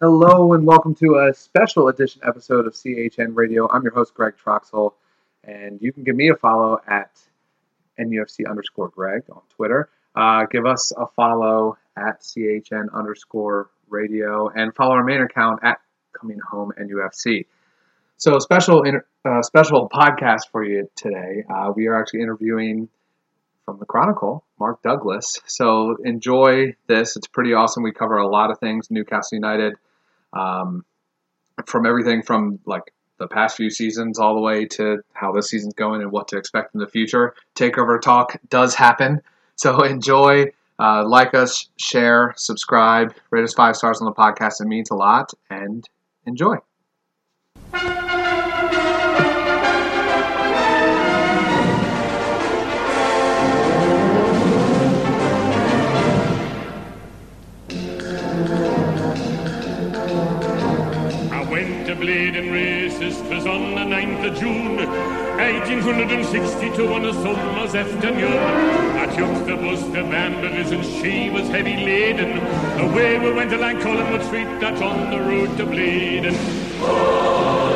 Hello and welcome to a special edition episode of CHN Radio. I'm your host Greg Troxel, and you can give me a follow at NUFC underscore Greg on Twitter. Uh, give us a follow at CHN underscore Radio and follow our main account at Coming Home NUFC. So special inter- uh, special podcast for you today. Uh, we are actually interviewing from the Chronicle, Mark Douglas. So enjoy this. It's pretty awesome. We cover a lot of things Newcastle United, um, from everything from like the past few seasons all the way to how this season's going and what to expect in the future. Takeover talk does happen. So enjoy. Uh, like us, share, subscribe, rate us five stars on the podcast. It means a lot. And enjoy. June, 1862 on a summer's afternoon. I took the bus to and she was heavy laden. Away we went along Collingwood Street, that's on the road to Blaydon. We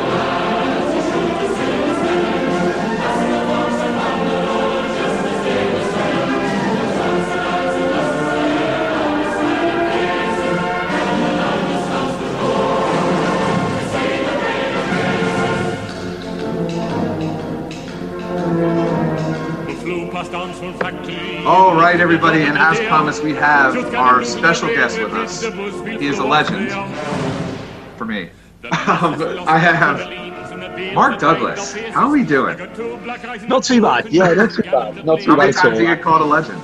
All right, everybody, and as promised, we have our special guest with us. He is a legend for me. Um, I have Mark Douglas. How are we doing? Not too bad. Yeah, not too bad. Not too How many bad at times do you all. get called a legend?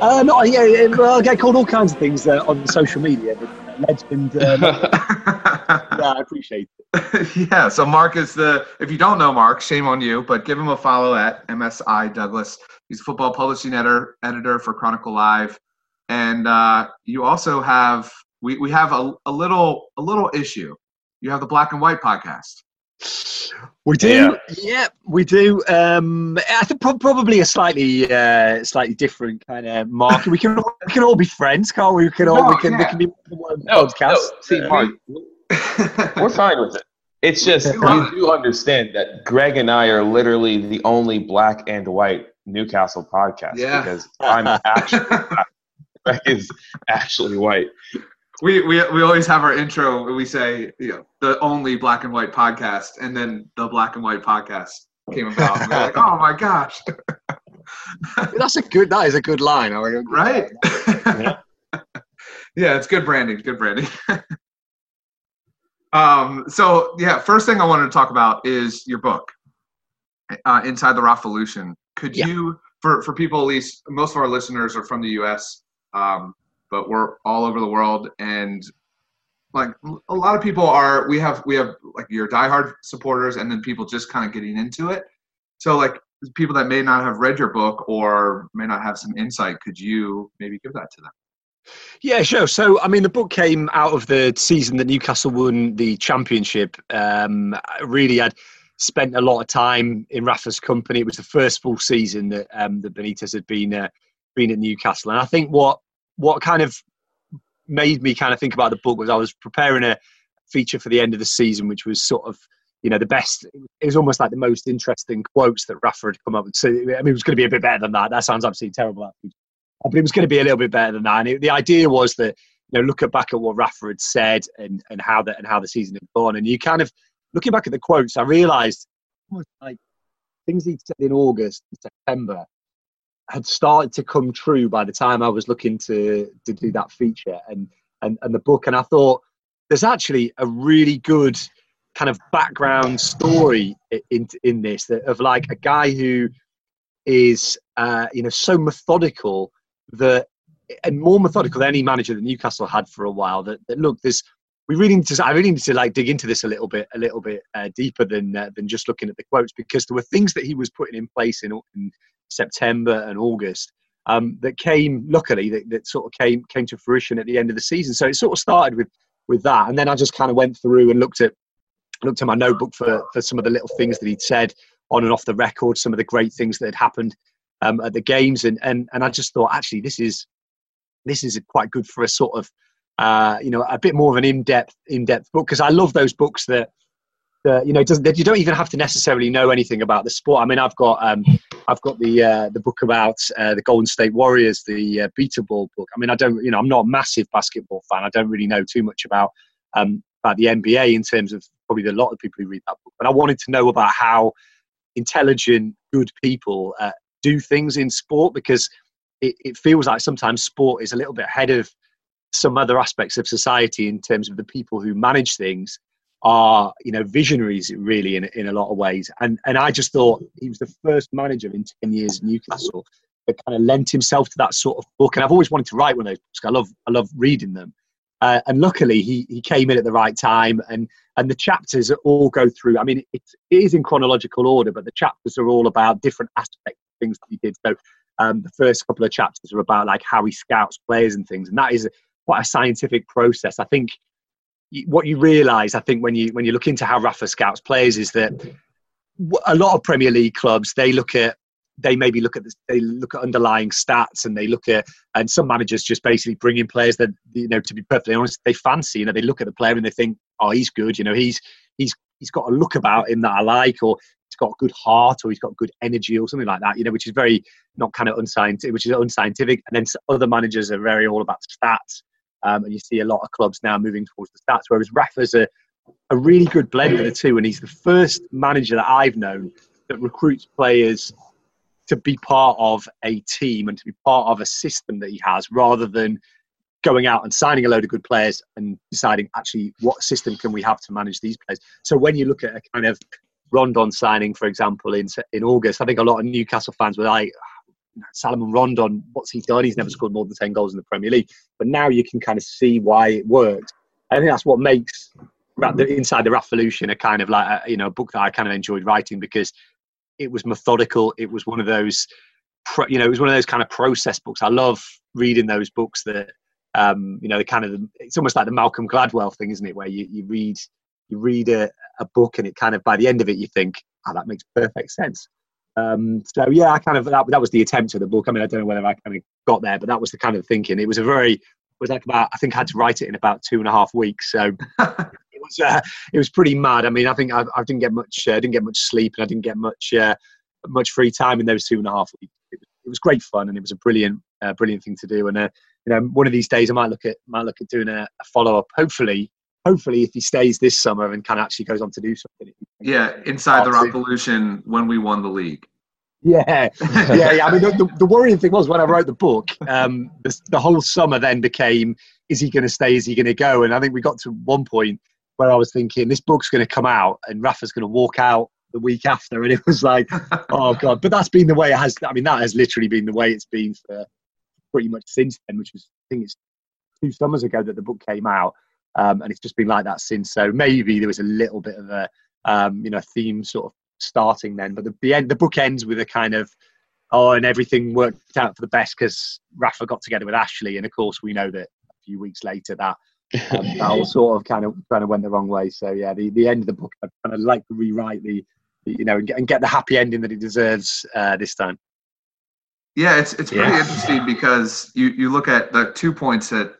Uh, no, yeah, yeah, well, I get called all kinds of things uh, on social media. But legend. Um, yeah, I appreciate it. yeah, so Mark is the, if you don't know Mark, shame on you, but give him a follow at MSI Douglas. He's a football publishing editor, editor for Chronicle Live. And uh, you also have, we, we have a, a little a little issue. You have the Black and White podcast. We do. Yeah, we do. Um, I think prob- probably a slightly, uh, slightly different kind of market. We can all, we can all be friends, can't we? We can all No, we can we yeah. can be one No, podcast. no. See, Mark, we're fine with it. It's just you do understand that Greg and I are literally the only black and white Newcastle podcast Yeah. because I'm actually Greg is actually white. we, we we always have our intro. We say, you know, the only black and white podcast, and then the black and white podcast came about. And we're like, oh my gosh, That's a good. That is a good line. I like- right? yeah, it's good branding. Good branding. um. So yeah, first thing I wanted to talk about is your book, uh, Inside the Revolution. Could Yeah. you, for for people at least, most of our listeners are from the U.S. Um, but we're all over the world and like a lot of people are we have we have like your diehard supporters and then people just kind of getting into it so like people that may not have read your book or may not have some insight could you maybe give that to them Yeah, sure. So, I mean, the book came out of the season that Newcastle won the championship. Um, really had spent a lot of time in Rafa's company. It was the first full season that um, that Benitez had been uh, been at Newcastle, and I think what what kind of made me kind of think about the book was I was preparing a feature for the end of the season, which was sort of you know the best. It was almost like the most interesting quotes that Rafa had come up with. So, I mean, it was going to be a bit better than that. That sounds absolutely terrible. but it was going to be a little bit better than that. And it, the idea was that you know look at back at what Rafa had said and and how that and how the season had gone, and you kind of looking back at the quotes, I realised almost like things he'd said in August, September, had started to come true by the time I was looking to to do that feature and and and the book, and I thought there's actually a really good kind of background story in in this that of like a guy who is uh, you know so methodical that and more methodical than any manager that Newcastle had for a while. That, that look, there's we really need to. I really need to like dig into this a little bit, a little bit uh, deeper than uh, than just looking at the quotes because there were things that he was putting in place in, in September and August um, that came luckily that, that sort of came came to fruition at the end of the season. So it sort of started with with that, and then I just kind of went through and looked at looked at my notebook for for some of the little things that he'd said on and off the record, some of the great things that had happened um, at the games, and and and I just thought actually this is this is quite good for a sort of uh, you know, a bit more of an in-depth, in-depth book because I love those books that, that you know, that you don't even have to necessarily know anything about the sport. I mean, I've got um, I've got the uh, the book about uh, the Golden State Warriors, the uh, Ball book. I mean, I don't, you know, I'm not a massive basketball fan. I don't really know too much about um, about the NBA in terms of probably a lot of people who read that book. But I wanted to know about how intelligent, good people uh, do things in sport because it, it feels like sometimes sport is a little bit ahead of some other aspects of society in terms of the people who manage things are you know visionaries really in, in a lot of ways. And and i just thought he was the first manager in 10 years in newcastle that kind of lent himself to that sort of book. And i've always wanted to write one of those books. I love i love reading them. Uh, and luckily he he came in at the right time and and the chapters all go through. I mean it, it is in chronological order but the chapters are all about different aspects of things that he did. So um, the first couple of chapters are about like how he scouts players and things. And that is quite a scientific process. I think what you realise, I think, when you when you look into how Rafa scouts players, is that a lot of Premier League clubs they look at they maybe look at this, they look at underlying stats and they look at and some managers just basically bring in players that you know to be perfectly honest they fancy you know they look at the player and they think oh he's good you know he's he's he's got a look about him that I like or he's got a good heart or he's got good energy or something like that you know which is very not kind of unscientific which is unscientific and then other managers are very all about stats um, and you see a lot of clubs now moving towards the stats, whereas Rafa's a, a really good blend of the two. And he's the first manager that I've known that recruits players to be part of a team and to be part of a system that he has rather than going out and signing a load of good players and deciding actually what system can we have to manage these players. So when you look at a kind of Rondon signing, for example, in in August, I think a lot of Newcastle fans were like, Salomon Rondon, what's he done? He's never scored more than 10 goals in the Premier League. But now you can kind of see why it worked. I think that's what makes Inside the Revolution a kind of like, a, you know, a book that I kind of enjoyed writing because it was methodical. It was one of those, you know, it was one of those kind of process books. I love reading those books that, um, you know, the kind of, it's almost like the Malcolm Gladwell thing, isn't it? Where you, you read, you read a, a book and it kind of, by the end of it, you think, oh, that makes perfect sense. Um, so yeah, I kind of that, that was the attempt of the book. I mean, I don't know whether I kind of got there, but that was the kind of thinking. It was a very it was like about I think I had to write it in about two and a half weeks. So it was uh, it was pretty mad. I mean, I think I, I didn't get much uh, didn't get much sleep and I didn't get much uh, much free time in those two and a half weeks. It was, it was great fun and it was a brilliant uh, brilliant thing to do. And uh, you know, one of these days I might look at might look at doing a, a follow up. Hopefully, hopefully if he stays this summer and kind of actually goes on to do something. Yeah, inside the revolution when we won the league. Yeah, yeah, yeah. I mean, the, the, worrying thing was when I wrote the book, um, the, the whole summer then became, is he going to stay? Is he going to go? And I think we got to one point where I was thinking, this book's going to come out and Rafa's going to walk out the week after. And it was like, oh, God. But that's been the way it has. I mean, that has literally been the way it's been for pretty much since then, which was, I think it's two summers ago that the book came out. Um, and it's just been like that since. So maybe there was a little bit of a, um, you know, theme sort of starting then. But the, the end, the book ends with a kind of oh, and everything worked out for the best because Rafa got together with Ashley, and of course we know that a few weeks later that um, that all sort of kind of kind of went the wrong way. So yeah, the, the end of the book, I kind of like to rewrite the, the, you know and get, and get the happy ending that it deserves uh, this time. Yeah, it's it's pretty yeah. interesting because you you look at the two points that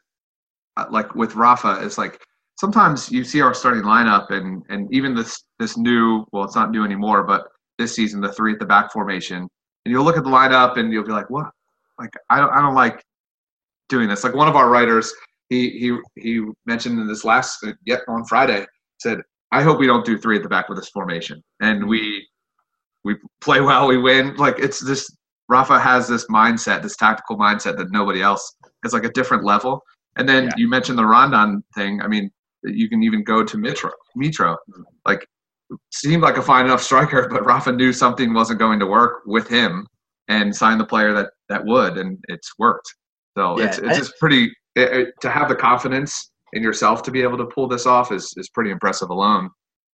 like with Rafa it's like sometimes you see our starting lineup and and even this this new well it's not new anymore but this season the three at the back formation and you'll look at the lineup and you'll be like what? Like I don't I don't like doing this. Like one of our writers he he he mentioned in this last uh, yet on Friday said I hope we don't do three at the back with this formation. And we we play well we win. Like it's this Rafa has this mindset this tactical mindset that nobody else is like a different level and then yeah. you mentioned the Rondon thing I mean you can even go to Mitro. Mitro, like seemed like a fine enough striker, but Rafa knew something wasn't going to work with him and signed the player that that would, and it's worked. So yeah, it's it's just pretty it, it, to have the confidence in yourself to be able to pull this off is is pretty impressive alone.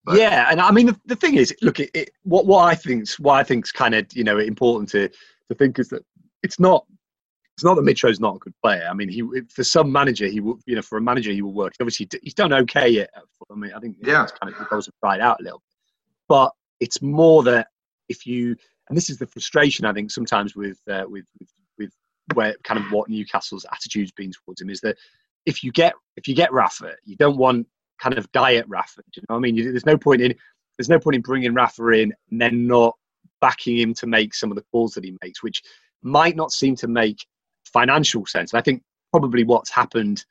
But. Yeah, and I mean the, the thing is, look, it, it, what what I think's what I think's kind of you know important to to think is that it's not it's not that Mitro's not a good player. I mean, he for some manager, he will, you know, for a manager, he will work. Obviously, he's done okay at I mean, I think yeah, it's kind of the goals have dried out a little. But it's more that if you, and this is the frustration I think sometimes with uh, with, with with where kind of what Newcastle's attitude's been towards him is that if you get if you get Rafa, you don't want kind of diet Rafa. Do you know what I mean? You, there's no point in there's no point in bringing Rafa in and then not backing him to make some of the calls that he makes, which might not seem to make financial sense. And I think probably what's happened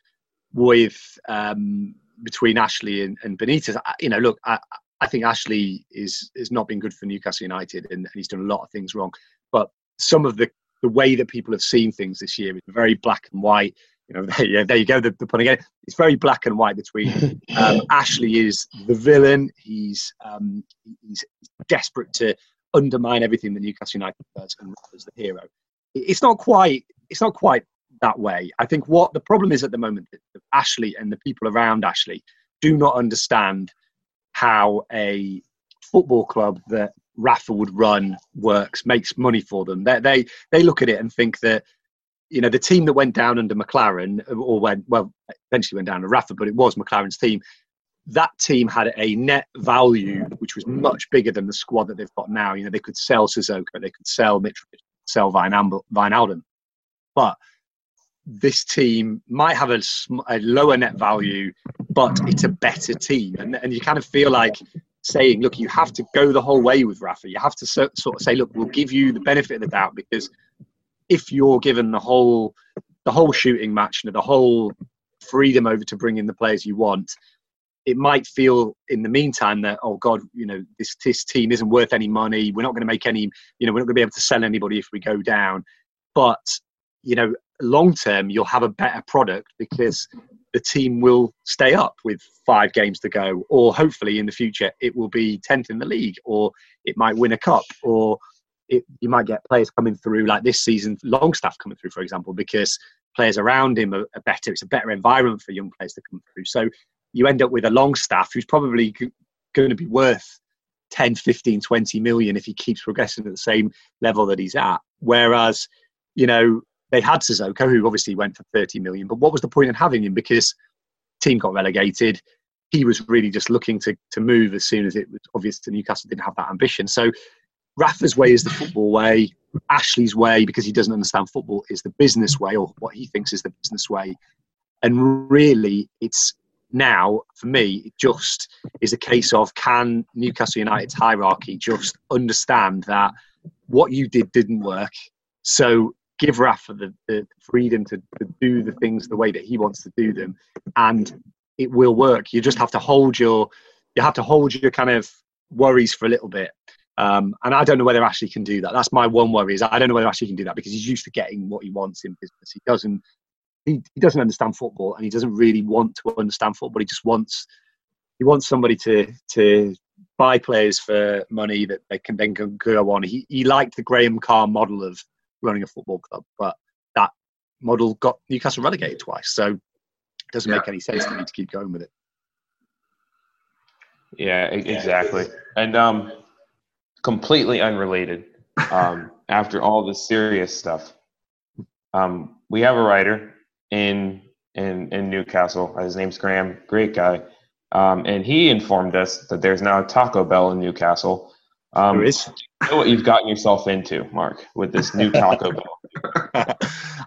with um, between Ashley and, and Benitez, you know, look, I, I think Ashley is has not been good for Newcastle United, and, and he's done a lot of things wrong. But some of the the way that people have seen things this year is very black and white. You know, yeah, there you go, the, the pun again. It's very black and white between um, Ashley is the villain. He's um, he's desperate to undermine everything that Newcastle United does and as the hero. It's not quite. It's not quite that way. I think what the problem is at the moment, that Ashley and the people around Ashley do not understand how a football club that Rafa would run works, makes money for them. They, they they look at it and think that you know the team that went down under McClaren or went well eventually went down to Rafa, but it was McClaren's team. That team had a net value which was much bigger than the squad that they've got now. You know they could sell Sissoko, they could sell Mitrovic, sell Wijnaldum, but this team might have a, a, lower net value, but it's a better team. And, and you kind of feel like saying, look, you have to go the whole way with Rafa. You have to sort of say, look, we'll give you the benefit of the doubt because if you're given the whole the whole shooting match and the whole freedom over to bring in the players you want, it might feel in the meantime that oh god, you know this this team isn't worth any money. We're not going to make any, you know, we're not going to be able to sell anybody if we go down. But you know, long term, you'll have a better product because the team will stay up with five games to go, or hopefully in the future it will be 10th in the league, or it might win a cup, or it, you might get players coming through like this season, Longstaff coming through, for example, because players around him are, are better. It's a better environment for young players to come through. So you end up with a Longstaff who's probably going to be worth 10, 15, 20 million if he keeps progressing at the same level that he's at. Whereas, you know, they had Sissoko, who obviously went for 30 million, but what was the point in having him? Because team got relegated. He was really just looking to, to move as soon as it was obvious that Newcastle didn't have that ambition. So Rafa's way is the football way. Ashley's way, because he doesn't understand football, is the business way, or what he thinks is the business way. And really, it's now, for me, it just is a case of can Newcastle United's hierarchy just understand that what you did didn't work? So give Rafa the, the freedom to, to do the things the way that he wants to do them, and it will work. You just have to hold your you have to hold your kind of worries for a little bit. Um, and I don't know whether Ashley can do that. That's my one worry is I don't know whether Ashley can do that because he's used to getting what he wants in business. He doesn't he, he doesn't understand football and he doesn't really want to understand football. He just wants he wants somebody to to buy players for money that they can then go on. He he liked the Graham Carr model of running a football club, but that model got Newcastle relegated twice. So it doesn't yeah. make any sense to me to keep going with it. Yeah, exactly. And um, completely unrelated. Um, after all the serious stuff, um, we have a writer in in in Newcastle. His name's Graham. Great guy. Um, and he informed us that there's now a Taco Bell in Newcastle. Um, there is know what you've gotten yourself into, Mark, with this new Taco Bell.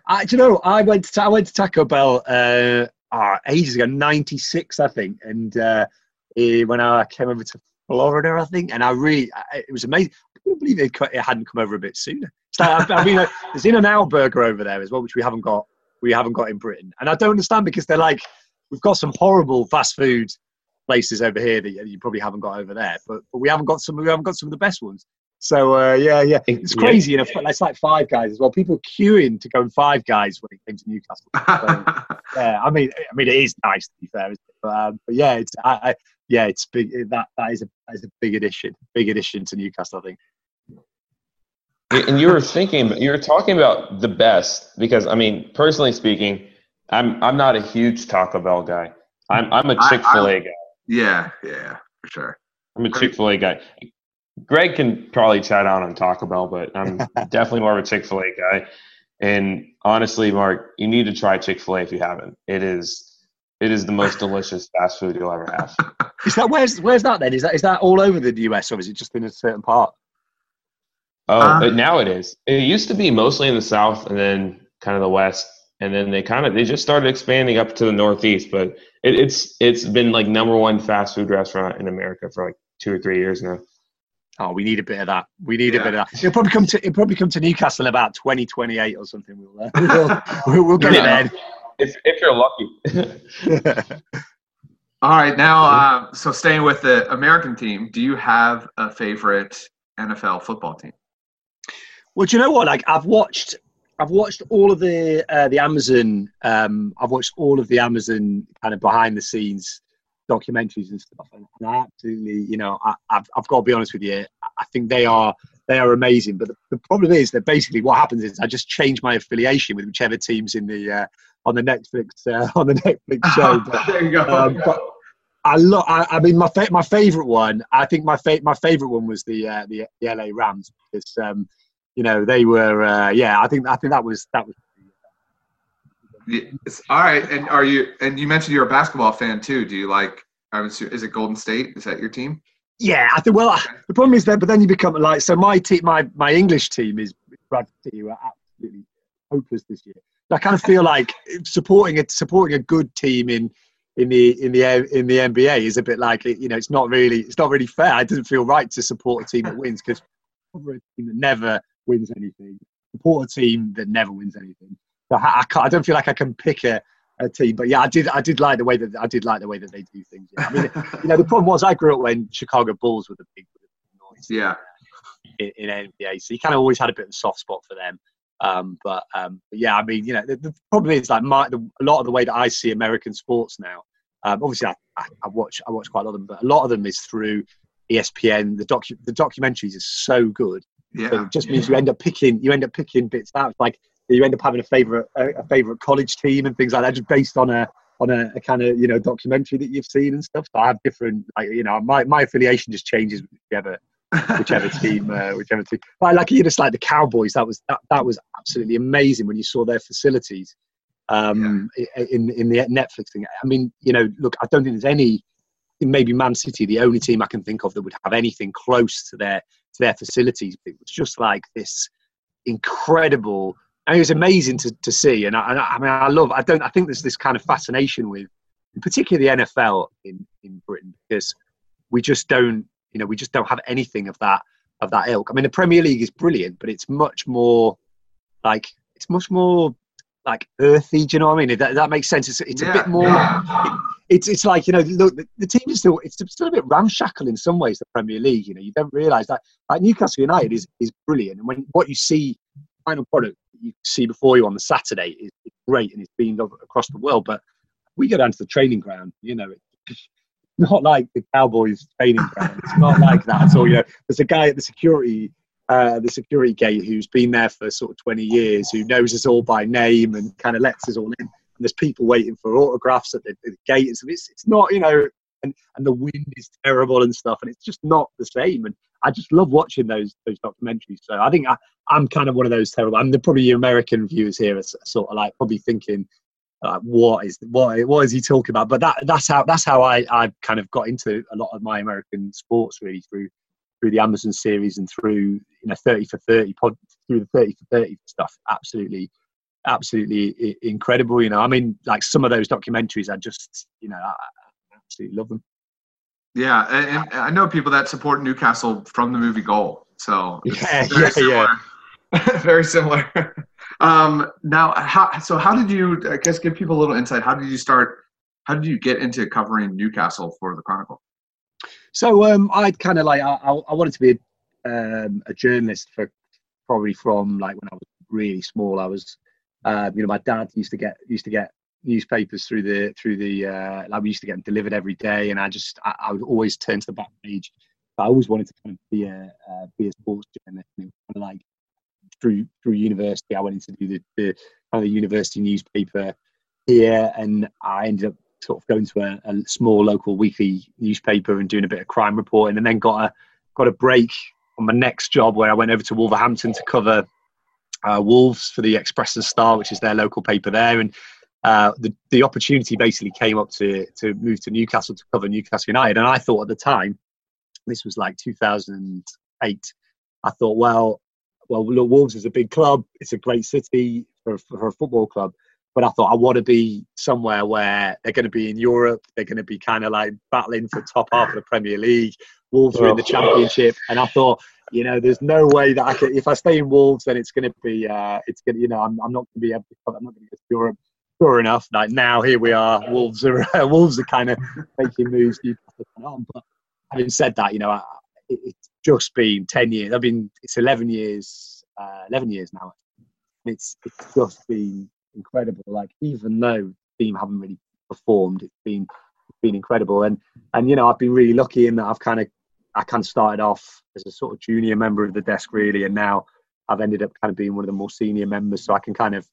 I, do you know, I went to I went to Taco Bell uh, uh, ages ago, '96, I think, and uh, eh, when I came over to Florida, I think, and I really, it was amazing. I couldn't believe it, it hadn't come over a bit sooner. So, I, I mean, uh, there's In and Out Burger over there as well, which we haven't got. We haven't got in Britain, and I don't understand because they're like, we've got some horrible fast food places over here that you probably haven't got over there, but, but we haven't got some. We haven't got some of the best ones. So uh, yeah, yeah, it's crazy. Yeah. You know, it's like Five Guys as well. People queuing to go in Five Guys when it came to Newcastle. So, yeah, I mean, I mean, it is nice to be fair, but, um, but, yeah, it's I, I, yeah, it's big. That that is a that is a big addition, big addition to Newcastle. I think. And you were thinking, you were talking about the best because I mean, personally speaking, I'm I'm not a huge Taco Bell guy. I'm I'm a Chick Fil A guy. Yeah, yeah, for sure. I'm a Chick Fil A guy. Greg can probably chat on on Taco Bell, but I'm definitely more of a Chick Fil A guy. And honestly, Mark, you need to try Chick Fil A if you haven't. It is it is the most delicious fast food you'll ever have. Is that where's where's that then? Is that is that all over the US or is it just in a certain part? Oh, um, now it is. It used to be mostly in the South and then kind of the West. And then they kind of they just started expanding up to the northeast. But it, it's it's been like number one fast food restaurant in America for like two or three years now. Oh, we need a bit of that. We need Yeah. a bit of that. It'll probably come to it'll probably come to Newcastle about twenty twenty eight or something. We'll, uh, we'll, we'll, we'll get Yeah. If if you're lucky. All right, now, uh, so staying with the American team, do you have a favorite NFL football team? Well, do you know what? Like I've watched, I've watched all of the uh, the Amazon. Um, I've watched all of the Amazon kind of behind the scenes documentaries and stuff, and I absolutely, you know, I, I've I've got to be honest with you. I think they are they are amazing. But the, the problem is that basically what happens is I just change my affiliation with whichever teams in the uh, on the Netflix uh, on the Netflix show. But, there you go. um, but I love. I, I mean, my fa- my favorite one. I think my fa- my favorite one was the uh, the, the LA Rams because um, you know they were. Uh, yeah, I think I think that was that was. Yes. all right, and are you? And you mentioned you're a basketball fan too. Do you like? I was, is it Golden State? Is that your team? Yeah, I think. Well, the problem is that, but then you become like. So my team, my my English team is Bradford who are absolutely hopeless this year. I kind of feel like supporting a supporting a good team in in the in the in the NBA is a bit like you know it's not really it's not really fair. It doesn't feel right to support a team that wins because a team that never wins anything, support a team that never wins anything. So I, I, I don't feel like I can pick a, a team, but yeah, I did I did like the way that I did like the way that they do things. Yeah. I mean, you know, the problem was I grew up when Chicago Bulls were the big noise Yeah. in, in NBA, so you kind of always had a bit of a soft spot for them. Um, but, um, but yeah, I mean, you know, the, the problem is like my, the, a lot of the way that I see American sports now. Um, obviously, I, I, I watch I watch quite a lot of them, but a lot of them is through ESPN. The docu- the documentaries are so good. Yeah. it just means you end up picking you end up picking bits out. It's like you end up having a favorite a, a favorite college team and things like that, just based on a on a, a kind of you know documentary that you've seen and stuff. So I have different, like, you know, my, my affiliation just changes whichever whichever team, uh, whichever team. But I like you just like the Cowboys. That was that, that was absolutely amazing when you saw their facilities um, i- in in the Netflix thing. I mean, you know, look, I don't think there's any. Maybe Man City, the only team I can think of that would have anything close to their to their facilities. It was just like this incredible. And it was amazing to, to see. And I, I mean, I love. I don't. I think there's this kind of fascination with, particularly the NFL in in Britain, because we just don't. You know, we just don't have anything of that of that ilk. I mean, the Premier League is brilliant, but it's much more like it's much more like earthy. Do you know what I mean? If that, that makes sense. It's, it's a bit more. yeah. It's it's like you know, look, the, the team is still it's still a bit ramshackle in some ways. The Premier League, you know, you don't realise that. Like Newcastle United is is brilliant, and when what you see, final product you see before you on the Saturday is, great, and it's beamed across the world. But we go down to the training ground, you know, not like the Cowboys training ground. It's not like that at all. You know, there's a guy at the security uh, the security gate who's been there for sort of 20 years, who knows us all by name and kind of lets us all in. And there's people waiting for autographs at the, the gate. It's, it's, it's not, you know, and, and the wind is terrible and stuff, and it's just not the same. And I just love watching those those documentaries. So I think I, I'm kind of one of those terrible. I'm the probably your American viewers here are sort of like probably thinking, uh, what is what what is he talking about? But that that's how that's how I I kind of got into a lot of my American sports really through through the Amazon series and through you know 30 for 30 pod through the 30 for 30 stuff. Absolutely, absolutely incredible. You know, I mean, like some of those documentaries, I just you know I, absolutely love them. Yeah, and, I know people that support Newcastle from the movie Goal. So Yeah, very yeah, similar. very similar. um, now, how, so how did you? I guess give people a little insight. How did you start? How did you get into covering Newcastle for the Chronicle? So um, I'd kind of like I, I I wanted to be a, um, a journalist for probably from like when I was really small. I was, um, you know, my dad used to get used to get newspapers through the through the uh, like we used to get them delivered every day, and I just I, I would always turn to the back page. I always wanted to kind of be a uh, be a sports journalist. And it was kind of like through through university, I went into do the, the kind of the university newspaper here, and I ended up sort of going to a, a small local weekly newspaper and doing a bit of crime reporting, and then got a got a break on my next job where I went over to Wolverhampton to cover uh, Wolves for the Express and Star, which is their local paper there, and uh, the the opportunity basically came up to to move to Newcastle to cover Newcastle United, and I thought at the time, this was like 2008, I thought, well, well, look, Wolves is a big club, it's a great city for, for a football club. but I thought I want to be somewhere where they're going to be in Europe. They're going to be kind of like battling for top half of the Premier League. Wolves are in the Championship, and I thought, you know, there's no way that I could. If I stay in Wolves, then it's going to be, uh, it's going to, you know, I'm, I'm not going to be able. To, I'm not going to get to Europe. Sure enough, like now here we are. Wolves are Wolves are kind of making moves. But having said that, you know, I, it, it's just been ten years. I've been it's eleven years, uh, eleven years now. It's it's just been incredible. Like even though the team haven't really performed, it's been been incredible. And and you know I've been really lucky in that I've kind of I kind of started off as a sort of junior member of the desk really, and now I've ended up kind of being one of the more senior members. So I can kind of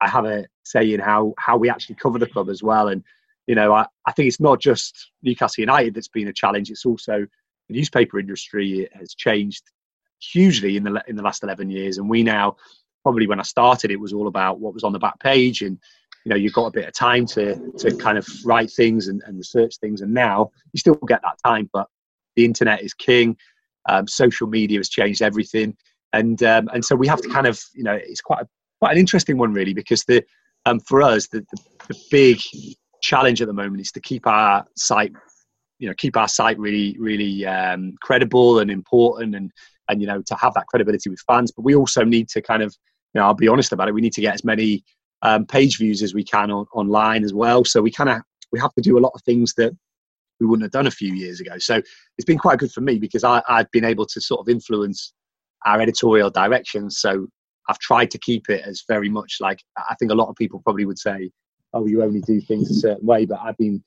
I have a say in how how we actually cover the club as well. And you know I, I think it's not just Newcastle United that's been a challenge. It's also the newspaper industry has changed hugely in the in the last 11 years and we now probably when I started, it was all about what was on the back page, and you know you've got a bit of time to to kind of write things and, and research things. And now you still get that time, but the internet is king. Um, social media has changed everything, and um, and so we have to kind of you know it's quite a, quite an interesting one really because the um, for us the, the, the big challenge at the moment is to keep our site you know keep our site really really um, credible and important and and you know to have that credibility with fans but we also need to kind of you know, I'll be honest about it. We need to get as many um, page views as we can on, online as well. So we kind of we have to do a lot of things that we wouldn't have done a few years ago. So it's been quite good for me because I, I've been able to sort of influence our editorial direction. So I've tried to keep it as very much like I think a lot of people probably would say, "Oh, you only do things a certain way," but I've been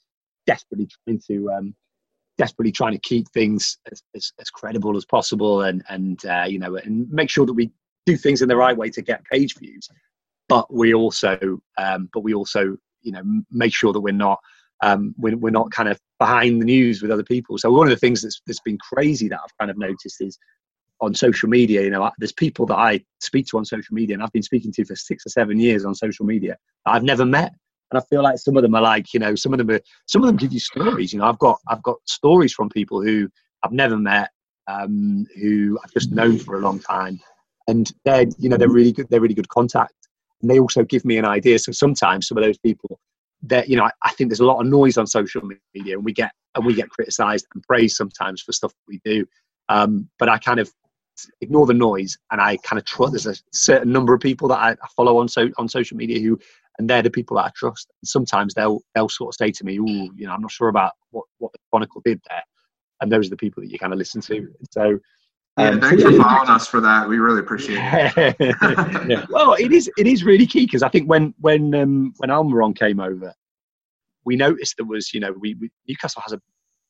desperately trying to um, desperately trying to keep things as, as, as credible as possible and and uh, you know and make sure that we do things in the right way to get page views but we also um, but we also you know make sure that we're not um, we're, we're not kind of behind the news with other people. So one of the things that's, that's been crazy that i've kind of noticed is on social media you know there's people that i speak to on social media and i've been speaking to for six or seven years on social media that i've never met. And i feel like some of them are like you know some of them are some of them give you stories you know. I've got i've got stories from people who i've never met um, who i've just known for a long time. And they're you know they're really good they're really good contact. And they also give me an idea. So sometimes some of those people that you know I, I, think there's a lot of noise on social media and we get and we get criticized and praised sometimes for stuff we do. Um, but i kind of ignore the noise and i kind of trust there's a certain number of people that i, follow on so on social media who and they're the people that i trust. And sometimes they'll they'll sort of say to me oh you know i'm not sure about what what the chronicle did there. And those are the people that you kind of listen to. So yeah, um, thanks for following us for that. We really appreciate it. yeah. Well, it is it is really key because I think when when um, when Almiron came over, we noticed there was you know we, we, Newcastle has a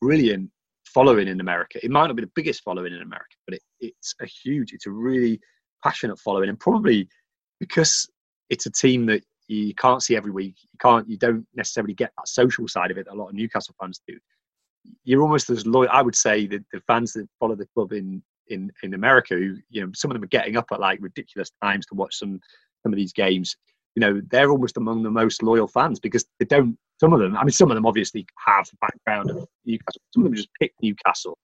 brilliant following in America. It might not be the biggest following in America, but it, it's a huge, it's a really passionate following, and probably because it's a team that you can't see every week, you can't, you don't necessarily get that social side of it that a lot of Newcastle fans do. You're almost as loyal. I would say that the fans that follow the club in in in America who you know some of them are getting up at like ridiculous times to watch some some of these games. You know they're almost among the most loyal fans because they don't. Some of them, I mean, some of them obviously have the background of Newcastle. Some of them just pick Newcastle.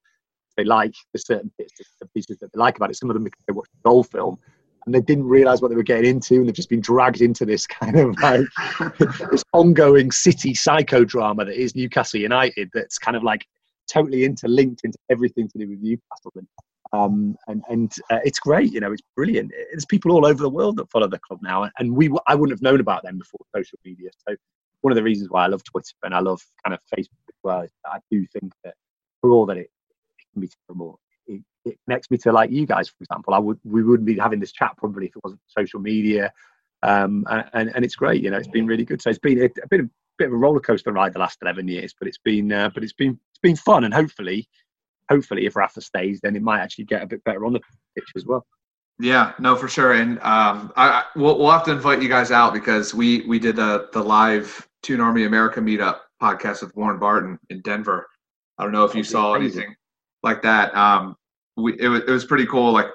They like the certain bits, the pieces that they like about it. Some of them because they watch the goal film and they didn't realize what they were getting into and they've just been dragged into this kind of like this ongoing city psychodrama that is Newcastle United that's kind of like totally interlinked into everything to do with Newcastle and um, and and uh, it's great. You know, it's brilliant. There's people all over the world that follow the club now, and we I wouldn't have known about them before social media. So one of the reasons why I love Twitter and I love kind of Facebook as well is that I do think that for all that it, it can be terrible, it, it, connects me to like you guys, for example. I would we wouldn't be having this chat probably if it wasn't social media, um, and and it's great. You know, it's been really good. So it's been a, a bit of bit of a roller coaster ride the last 11 years, but it's been uh, but it's been it's been fun, and hopefully hopefully if Rafa stays, then it might actually get a bit better on the pitch as well. Yeah, no, for sure. And um, I, we'll, we'll have to invite you guys out because we we did the the live Toon Army America meetup podcast with Warren Barton in Denver. I don't know if you saw anything like that. Um, we it was, it was pretty cool. Like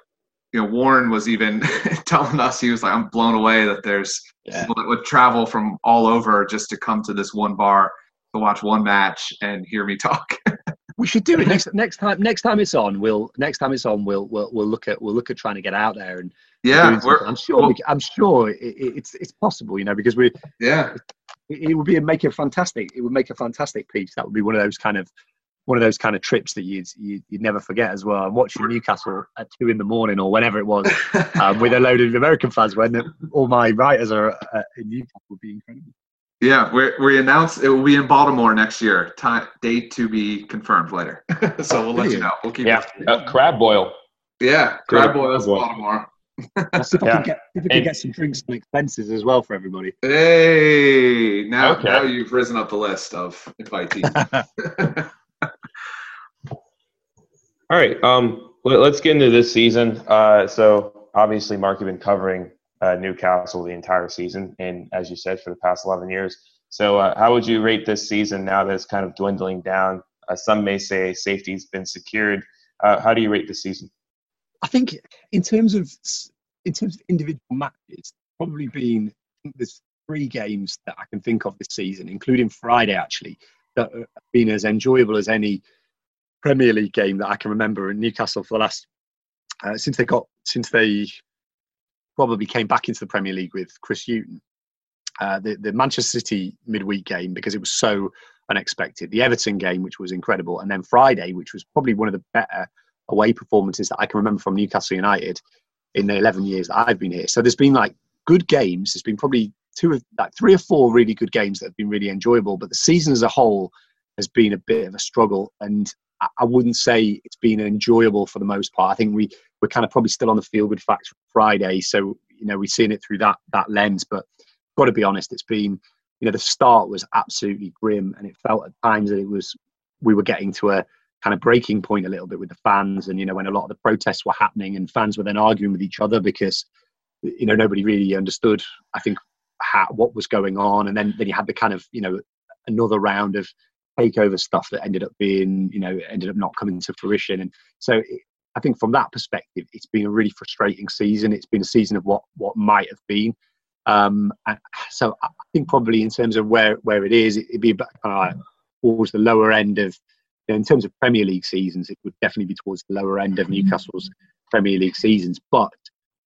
you know, Warren was even telling us he was like, "I'm blown away that there's yeah. people that would travel from all over just to come to this one bar to watch one match and hear me talk." We should do it next next time. Next time it's on, we'll next time it's on, we'll we'll, we'll look at we'll look at trying to get out there and Yeah. I'm sure. we c- I'm sure it, it- it's it's possible. You know, because we yeah, it, it would be a make a fantastic. It would make a fantastic piece. That would be one of those kind of one of those kind of trips that you'd you'd, you'd never forget as well. And watching Newcastle at two in the morning or whenever it was um, with a load of American fans when all my writers are uh, in Newcastle would be incredible. Yeah. We we announced it will be in Baltimore next year. Time date to be confirmed later. so we'll let you know. We'll keep. Yeah, uh, crab boil. yeah. Crab Crab boils boil. Baltimore. I'll see if I Yeah. can get if I can get some drinks and expenses as well for everybody. Hey, now Okay. now you've risen up the list of invitees. All right. Um, let, us get into this season. Uh, so obviously, Mark, you've been covering uh, Newcastle the entire season, and as you said, for the past 11 years. So, uh, how would you rate this season now that it's kind of dwindling down? Uh, some may say safety's been secured. Uh, how do you rate the season? I think in terms of in terms of individual matches, probably been there's three games that I can think of this season, including Friday actually, that have been as enjoyable as any Premier League game that I can remember in Newcastle for the last uh, since they got since they probably came back into the Premier League with Chris Hughton. Uh, the the Manchester City midweek game because it was so unexpected. The Everton game, which was incredible, and then Friday, which was probably one of the better away performances that I can remember from Newcastle United in the 11 years that I've been here. So there's been like good games. There's been probably two of like three or four really good games that have been really enjoyable. But the season as a whole has been a bit of a struggle, and I- wouldn't say it's been enjoyable for the most part. I think we we're kind of probably still on the feel good factor Friday, so you know we've seen it through that that lens. But got to be honest, it's been you know the start was absolutely grim, and it felt at times that it was we were getting to a kind of breaking point a little bit with the fans and you know when a lot of the protests were happening and fans were then arguing with each other because you know nobody really understood i think how, what was going on and then then you had the kind of you know another round of takeover stuff that ended up being you know ended up not coming to fruition. And so it, i think from that perspective it's been a really frustrating season. It's been a season of what what might have been. Um and so i think probably in terms of where where it is it'd be about kind of like towards the lower end of you know, in terms of Premier League seasons, it would definitely be towards the lower end of Newcastle's Premier League seasons. But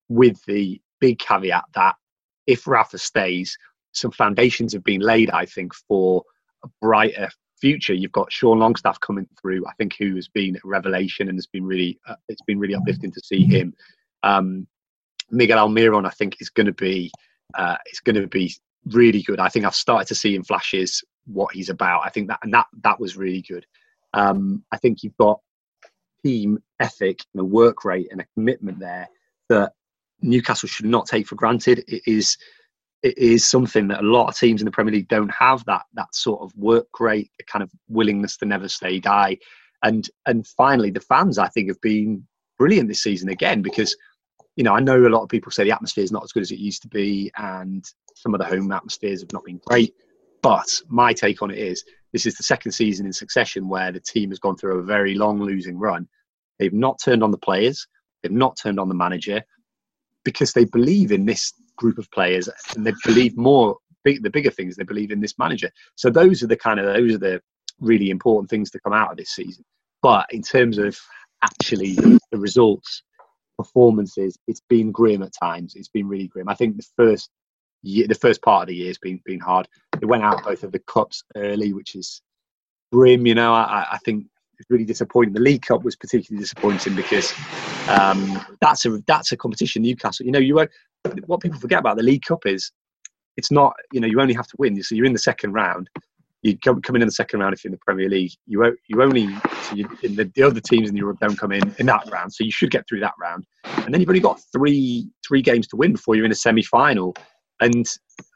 with the big caveat that if Rafa stays, some foundations have been laid, I think, for a brighter future. You've got Sean Longstaff coming through, I think, who has been a revelation and has been really, uh, it's been really uplifting to see him. Um, Miguel Almiron, I think, is going to be, uh, it's going to be really good. I think I've started to see in flashes what he's about. I think that, and that, that was really good. Um, I think you've got team ethic and a work rate and a commitment there that Newcastle should not take for granted. It is it is something that a lot of teams in the Premier League don't have that that sort of work rate, the kind of willingness to never say die. And and finally, the fans I think have been brilliant this season again because you know I know a lot of people say the atmosphere is not as good as it used to be, and some of the home atmospheres have not been great. But my take on it is this is the second season in succession where the team has gone through a very long losing run. They've not turned on the players, they've not turned on the manager because they believe in this group of players and they believe more big, the bigger things they believe in this manager. So those are the kind of those are the really important things to come out of this season. But in terms of actually the results, performances, it's been grim at times. It's been really grim. I think the first year, the first part of the year has been been hard. They went out both of the cups early, which is grim. You know, I, I think it's really disappointing. The League Cup was particularly disappointing because um, that's a that's a competition. Newcastle, you know, you won't, what people forget about the League Cup is it's not you know you only have to win. So you're in the second round. You come, come in in the second round if you're in the Premier League. You you only so you, in the, the other teams in Europe don't come in in that round. So you should get through that round, and then you've only got three three games to win before you're in a semi final. And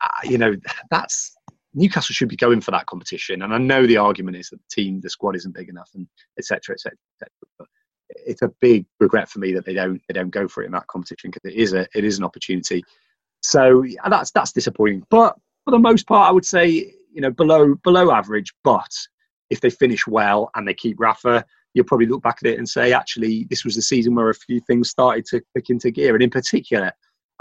uh, you know that's Newcastle should be going for that competition. And I know the argument is that the team, the squad isn't big enough, and etc. etc. Et but it's a big regret for me that they don't they don't go for it in that competition because it is a it is an opportunity. So yeah, that's that's disappointing. But for the most part, I would say you know below below average. But if they finish well and they keep Rafa, you'll probably look back at it and say, actually, this was the season where a few things started to click into gear. And in particular,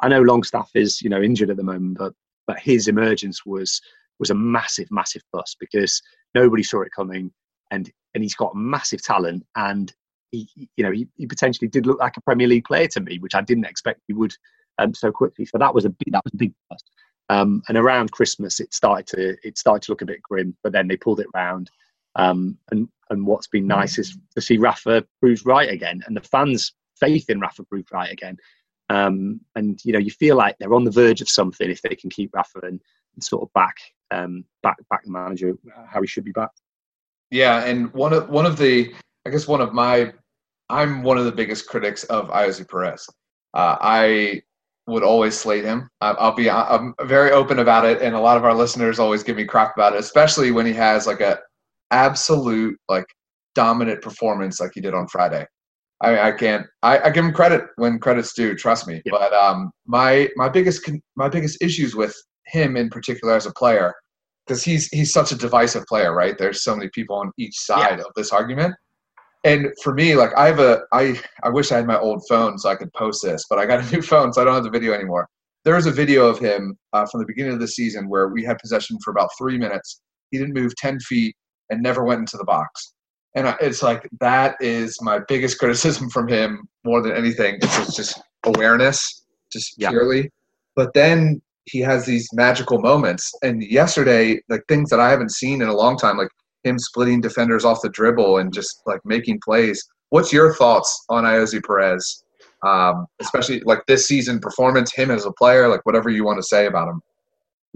I know Longstaff is you know injured at the moment, but but his emergence was was a massive, massive plus because nobody saw it coming. and and he's got massive talent, and he, you know, he, he potentially did look like a Premier League player to me, which I didn't expect he would um, so quickly. So that was a big, that was a big bust. Um, and around Christmas, it started to it started to look a bit grim, but then they pulled it round. Um, and and what's been nice is to see Rafa proved right again, and the fans' faith in Rafa proved right again. Um, and you know, you feel like they're on the verge of something if they can keep Rafa and sort of back um, back back manager how he should be back. Yeah, and one of one of the I guess one of my I'm one of the biggest critics of Ayoze Perez. Uh, I would always slate him. I'll be I'm very open about it, and a lot of our listeners always give me crap about it, especially when he has like a absolute like dominant performance like he did on Friday. I, I can't. I, I, give him credit when credit's due. Trust me. But um, my my biggest my biggest issues with him in particular as a player, because he's he's such a divisive player, right? There's so many people on each side yeah. of this argument and for me like i have a i i wish i had my old phone so i could post this but i got a new phone so i don't have the video anymore there was a video of him uh, from the beginning of the season where we had possession for about three minutes he didn't move 10 feet and never went into the box and it's like that is my biggest criticism from him more than anything it's just awareness just yeah. purely but then he has these magical moments and yesterday like things that i haven't seen in a long time like him splitting defenders off the dribble and just like making plays. What's your thoughts on Ayoze Perez, um, especially like this season performance, him as a player, like whatever you want to say about him?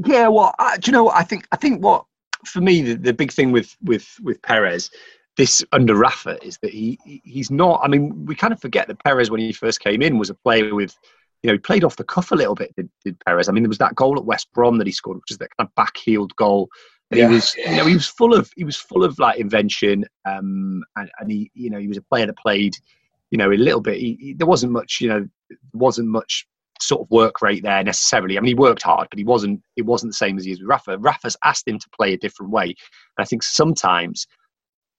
Yeah, well, I, do you know I think? I think what for me the, the big thing with with with Perez this under Rafa is that he he's not. I mean, we kind of forget that Perez when he first came in was a player with, you know, he played off the cuff a little bit. Did, did Perez? I mean, there was that goal at West Brom that he scored, which is that kind of back-heeled goal and yeah. he was, you know, he was full of he was full of like invention, um, and, and he, you know, he was a player that played, you know, a little bit. He, he, there wasn't much, you know, wasn't much sort of work rate there necessarily. I mean, he worked hard, but he wasn't. It wasn't the same as he is with Rafa. Rafa's asked him to play a different way, and I think sometimes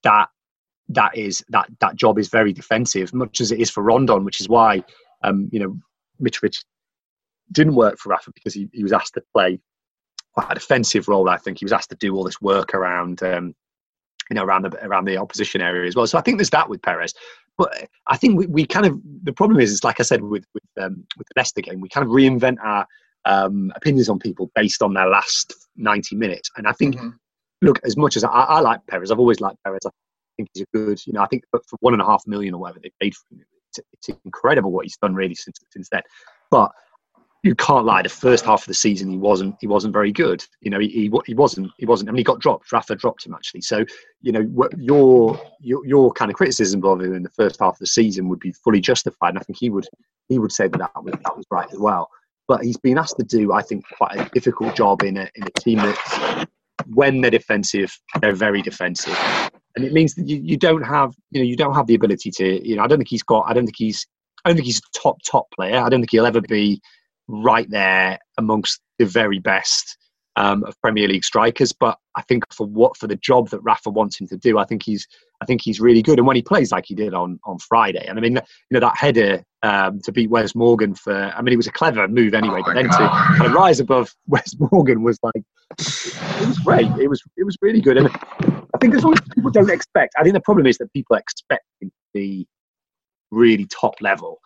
that that is that that job is very defensive, much as it is for Rondon, which is why, um, you know, Mitrovic didn't work for Rafa because he, he was asked to play quite a defensive role. I think he was asked to do all this work around, um, you know, around the around the opposition area as well. So I think there's that with Perez. But I think we, we kind of the problem is, it's like I said with with um, with the Leicester game, we kind of reinvent our um, opinions on people based on their last 90 minutes. And I think, mm-hmm. look, as much as I, I, like Perez, I've always liked Perez. I think he's a good, you know, I think for one and a half million or whatever they paid for him, it's, incredible what he's done really since since then. But you can't lie. The first half of the season, he wasn't he wasn't very good. You know, he, he, he wasn't he wasn't. I mean, he got dropped. Rafa dropped him actually. So you know, your your your kind of criticism of him in the first half of the season would be fully justified. And I think he would he would say that that was, that was right as well. But he's been asked to do, I think, quite a difficult job in a in a team that, when they're defensive, they're very defensive, and it means that you, you don't have you know you don't have the ability to you know I don't think he's got I don't think he's I don't think he's a top top player. I don't think he'll ever be right there amongst the very best um, of Premier League strikers. But I think for what for the job that Rafa wants him to do, I think he's I think he's really good. And when he plays like he did on on Friday, and I mean you know that header um, to beat Wes Morgan for I mean it was a clever move anyway, oh but then God. to kind of rise above Wes Morgan was like it was great. It was it was really good. And think long as people don't expect, I think the problem is that people expect him to be really top level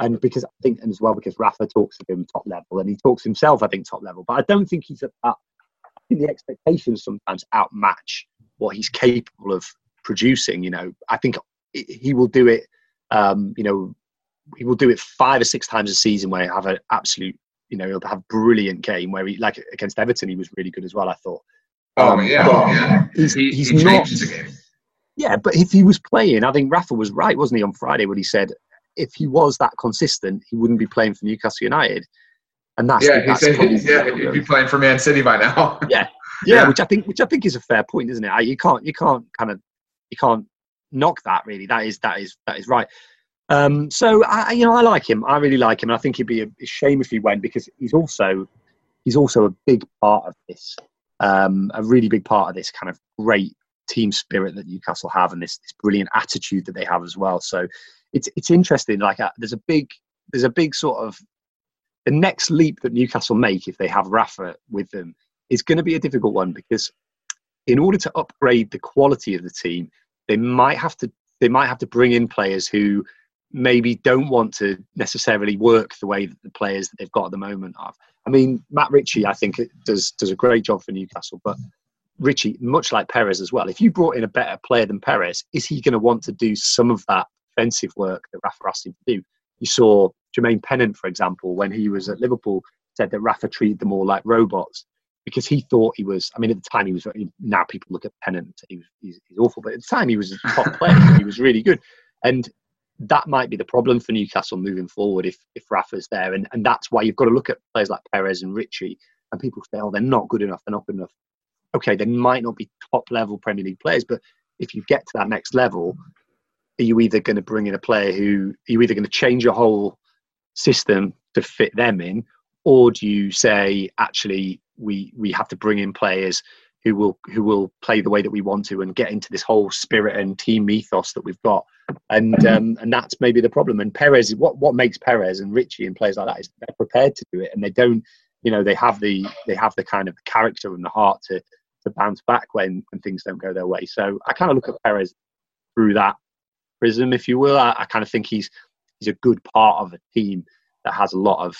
and because I think, and as well because Rafa talks of him top level, and he talks himself, I think, top level. But I don't think he's at that. I think the expectations sometimes outmatch what he's capable of producing. You know, I think he will do it. Um, you know, he will do it five or six times a season where he have an absolute. You know, he'll have brilliant game where he like against Everton, he was really good as well. I thought. Oh um, yeah, yeah. He's, he, he's he not. Yeah, but if he was playing, I think Rafa was right, wasn't he, on Friday when he said if he was that consistent, he wouldn't be playing for Newcastle United. And that's yeah, that's he's, yeah, he'd be playing for Man City by now. yeah. yeah, yeah, which I think which I think is a fair point, isn't it? You can't you can't kind of you can't knock that really. That is that is that is right. Um, so I, you know, I like him. I really like him. And I think it'd be a, a, shame if he went because he's also he's also a big part of this, um, a really big part of this kind of great team spirit that Newcastle have and this, this brilliant attitude that they have as well. So it's it's interesting. Like uh, there's a big there's a big sort of the next leap that Newcastle make if they have Rafa with them is going to be a difficult one because in order to upgrade the quality of the team, they might have to they might have to bring in players who maybe don't want to necessarily work the way that the players that they've got at the moment have. I mean, Matt Ritchie, I think, does does a great job for Newcastle, but Ritchie, much like Perez as well, if you brought in a better player than Perez, is he going to want to do some of that defensive work that Rafa asked him to do? You saw Jermaine Pennant, for example, when he was at Liverpool, said that Rafa treated them all like robots because he thought he was. I mean, at the time he was. Now people look at Pennant, he was, he's, he's awful, but at the time he was a top player. he was really good, and that might be the problem for Newcastle moving forward if if Rafa's there, and and that's why you've got to look at players like Perez and Ritchie, and people say, oh, they're not good enough, they're not good enough. Okay, they might not be top level Premier League players, but if you get to that next level, are you either going to bring in a player who are you either going to change your whole system to fit them in, or do you say actually we we have to bring in players who will who will play the way that we want to and get into this whole spirit and team ethos that we've got. And um, and that's maybe the problem. And Perez, what what makes Perez and Ritchie and players like that is they're prepared to do it, and they don't, you know, they have the they have the kind of character and the heart to to bounce back when when things don't go their way. So I kind of look at Perez through that prism, if you will. I, I kind of think he's he's a good part of a team that has a lot of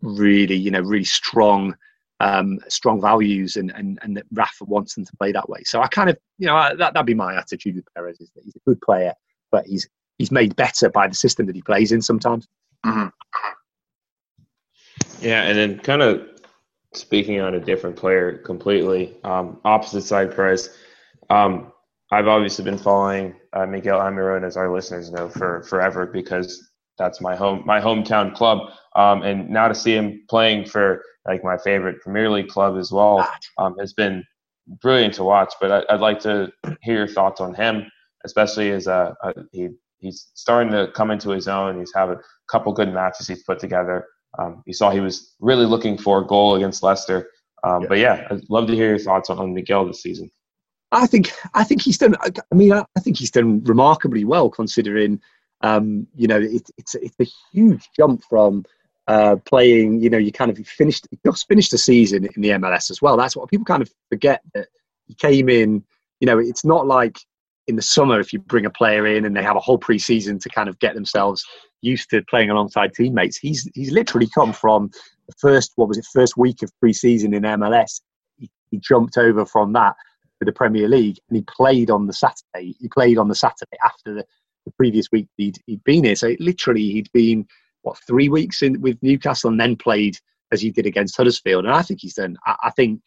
really, you know, really strong um, strong values and, and, and that Rafa wants them to play that way. So I kind of, you know, that, that'd be my attitude with Perez is that he's a good player, but he's, he's made better by the system that he plays in sometimes. Mm-hmm. Yeah. And then kind of speaking on a different player completely, um, opposite side Perez, um, I've obviously been following uh, Miguel Almiron, as our listeners know, for forever because that's my home, my hometown club. Um, and now to see him playing for like my favorite Premier League club as well um, has been brilliant to watch. But I, would like to hear your thoughts on him, especially as a, a, he he's starting to come into his own. He's having a couple good matches he's put together. Um, you saw he was really looking for a goal against Leicester. Um, yeah. But yeah, I'd love to hear your thoughts on, on Miguel this season. I think I think he's done. I mean, I, I think he's done remarkably well considering. Um, you know, it, it's it's a huge jump from uh, playing. You know, you kind of finished just finished the season in the MLS as well. That's what people kind of forget that he came in. You know, it's not like in the summer if you bring a player in and they have a whole preseason to kind of get themselves used to playing alongside teammates. He's he's literally come from the first what was it first week of preseason in MLS. He, he jumped over from that to the Premier League and he played on the Saturday. He played on the Saturday after the, the previous week he'd, he'd been here. So literally he'd been what three weeks in with Newcastle and then played as he did against Huddersfield. And I think he's done. I, I think.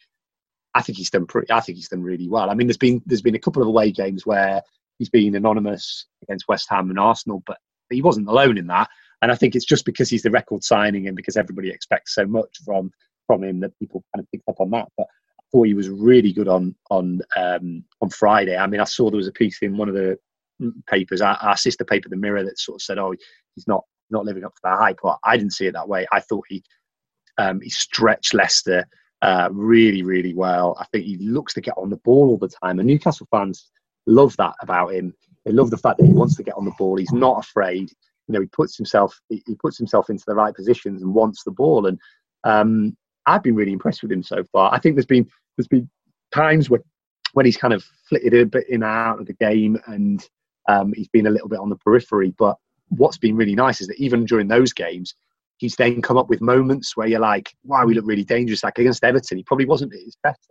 I think he's done pretty. I think he's done really well. I mean, there's been there's been a couple of away games where he's been anonymous against West Ham and Arsenal, but he wasn't alone in that. And I think it's just because he's the record signing and because everybody expects so much from from him that people kind of picked up on that. But I thought he was really good on on um, on Friday. I mean, I saw there was a piece in one of the papers, our, our sister paper, the Mirror, that sort of said, "Oh, he's not not living up to the hype. But I didn't see it that way. I thought he um, he stretched Leicester uh, really, really well. I think he looks to get on the ball all the time, and Newcastle fans love that about him. They love the fact that he wants to get on the ball. He's not afraid. You know, he puts himself he puts himself into the right positions and wants the ball. And um, I've been really impressed with him so far. I think there's been there's been times when when he's kind of flitted a bit in and out of the game and um, he's been a little bit on the periphery. But what's been really nice is that even during those games, he's then come up with moments where you're like, wow, we look really dangerous. Like against Everton, he probably wasn't at his best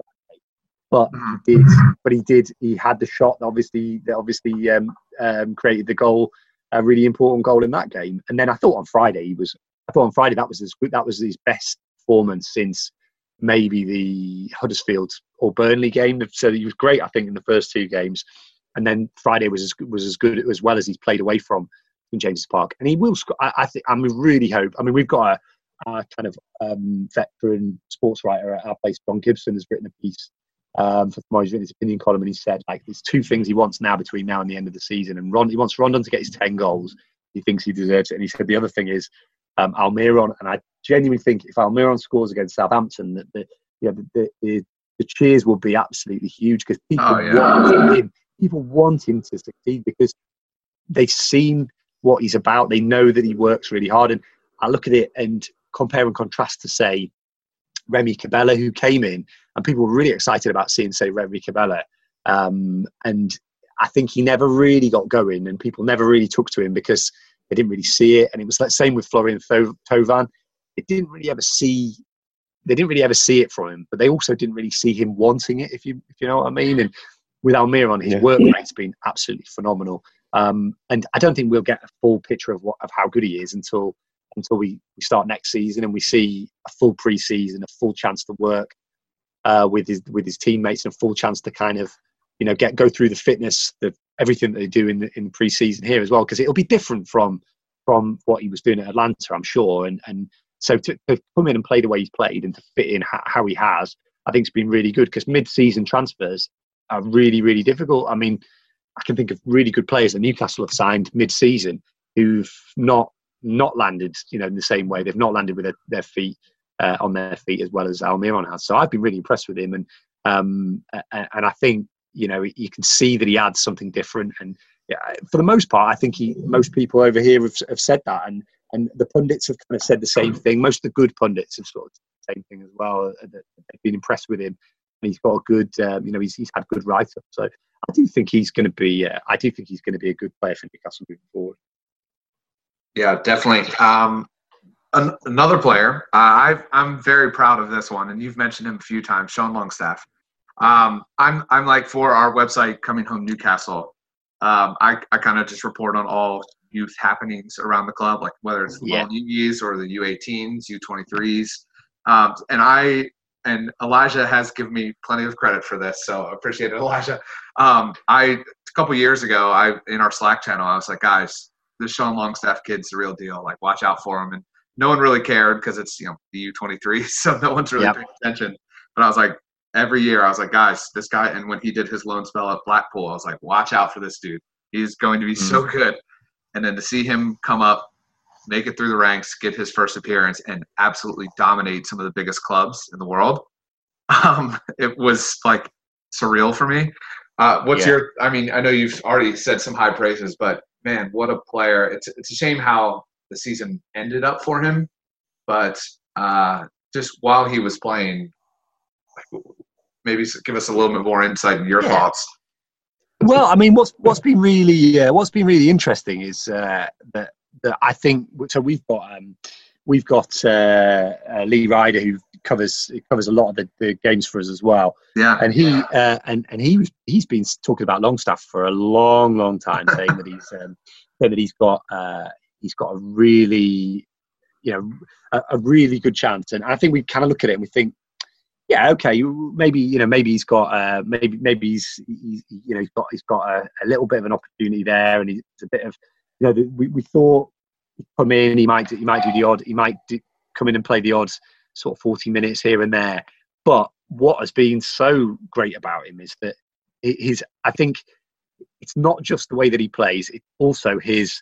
but mm-hmm. he did. But he did. He had the shot. That obviously, that obviously um, um, created the goal, a really important goal in that game. And then I thought on Friday he was. I thought on Friday that was his that was his best performance since maybe the Huddersfield or Burnley game. So he was great, I think, in the first two games. And then Friday was as was as good as well as he's played away from in James's Park, and he will score. I, I think. I mean, really hope. I mean, we've got a, a kind of um, veteran sports writer at our place, John Gibson, has written a piece um, for tomorrow's his opinion column, and he said like there's two things he wants now between now and the end of the season, and Ron he wants Rondon to get his ten goals. He thinks he deserves it, and he said the other thing is um, Almiron, and I genuinely think if Almiron scores against Southampton, that the yeah the, the, the cheers will be absolutely huge because people oh, yeah. want him. People want him to succeed because they've seen what he's about. They know that he works really hard. And I look at it and compare and contrast to say Remy Cabella who came in, and people were really excited about seeing, say, Remy Cabella. Um, and I think he never really got going, and people never really took to him because they didn't really see it. And it was the same with Florian Thauvin. It didn't really ever see. They didn't really ever see it from him, but they also didn't really see him wanting it. If you if you know what I mean. And with Almiron, his yeah. work rate's been absolutely phenomenal. Um, and I don't think we'll get a full picture of what of how good he is until until we, we start next season and we see a full preseason, a full chance to work uh, with his with his teammates, and a full chance to kind of you know get go through the fitness, the everything that they do in the in the preseason here as well, because it'll be different from from what he was doing at Atlanta, I'm sure. And and so to, to come in and play the way he's played and to fit in ha- how he has, I think it's been really good because mid-season transfers are really really difficult. I mean, I can think of really good players that Newcastle have signed mid-season who've not not landed, you know, in the same way. They've not landed with their, their feet uh, on their feet as well as Almiron has. So I've been really impressed with him, and um, and I think you know you can see that he adds something different. And yeah, for the most part, I think he most people over here have, have said that, and and the pundits have kind of said the same thing. Most of the good pundits have sort of the same thing as well. Uh, they've been impressed with him, and he's got a good, um, you know, he's he's had good write up. So I do think he's going to be, uh, I do think he's going to be a good player for Newcastle moving forward. Yeah, definitely. Um, an- another player, uh, i am very proud of this one, and you've mentioned him a few times, Sean Longstaff. Um, I'm I'm like for our website, Coming Home Newcastle. Um, I I kind of just report on all youth happenings around the club, like whether it's the yeah. U's or the U18s, U23s, um, and I and Elijah has given me plenty of credit for this, so I appreciate it, Elijah. Um, I a couple years ago, I in our Slack channel, I was like, guys, this Sean Longstaff kid's the real deal. Like, watch out for him. And no one really cared because it's you know the U23, so no one's really yep. paying attention. But I was like, every year, I was like, guys, this guy. And when he did his loan spell at Blackpool, I was like, watch out for this dude. He's going to be mm-hmm. so good. And then to see him come up, make it through the ranks, get his first appearance, and absolutely dominate some of the biggest clubs in the world, um, it was like surreal for me. Uh, what's yeah. your? I mean, I know you've already said some high praises, but man, what a player! It's it's a shame how the season ended up for him, but uh, just while he was playing, maybe give us a little bit more insight in your yeah. thoughts. Well, I mean, what's what's been really uh, what's been really interesting is uh, that that I think so. We've got um, we've got uh, uh, Lee Ryder who covers covers a lot of the, the, games for us as well. Yeah, and he uh, and and he was he's been talking about Longstaff for a long, long time, saying that he's um, saying that he's got uh, he's got a really you know a, a, really good chance. And I think we kind of look at it and we think. Yeah, okay. Maybe you know. Maybe he's got. Uh, maybe maybe he's, he's you know he's got he's got a, a little bit of an opportunity there, and he's a bit of you know. We, we thought come in, he might he might do the odd, he might do, come in and play the odds sort of 40 minutes here and there. But what has been so great about him is that his, I think it's not just the way that he plays, it's also his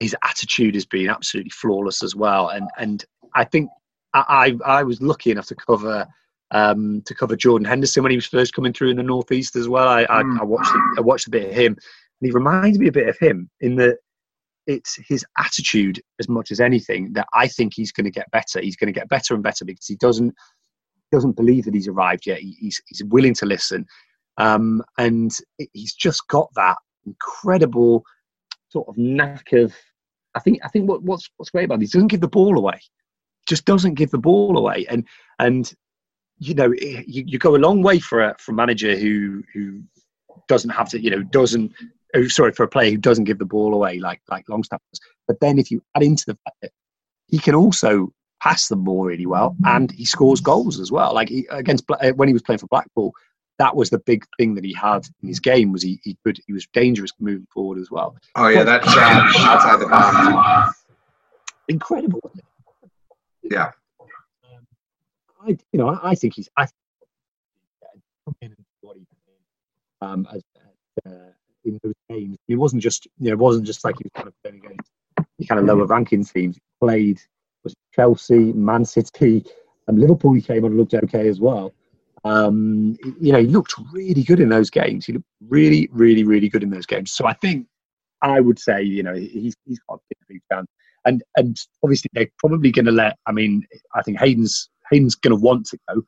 his attitude has been absolutely flawless as well. And and I think I I, was lucky enough to cover um, to cover Jordan Henderson when he was first coming through in the northeast as well. I, I, I watched I watched a bit of him, and he reminds me a bit of him in that it's his attitude as much as anything that I think he's going to get better. He's going to get better and better because he doesn't doesn't believe that he's arrived yet. He, he's he's willing to listen, um, and he's just got that incredible sort of knack of. I think I think what, what's what's great about he doesn't give the ball away. Just doesn't give the ball away, and and you know you, you go a long way for a for a manager who who doesn't have to you know doesn't sorry, for a player who doesn't give the ball away like like Longstaff does. But then if you add into the fact that he can also pass the ball really well and he scores goals as well. Like he, against uh, when he was playing for Blackpool, that was the big thing that he had in his game was he, he could he was dangerous moving forward as well. Oh yeah, that shot outside the box, incredible. Yeah. Um, I you know I, I think he's I um, as, uh, in those games. It wasn't just you know it wasn't just like he was kind of playing against the kind of lower ranking teams. He played was Chelsea, Man City, and Liverpool. He came on and looked okay as well. Um, you know, he looked really good in those games. He looked really, really, really good in those games. So I think I would say, you know, he's he's got a big, big chance. And and obviously they're probably going to let. I mean, I think Hayden's Hayden's going to want to go.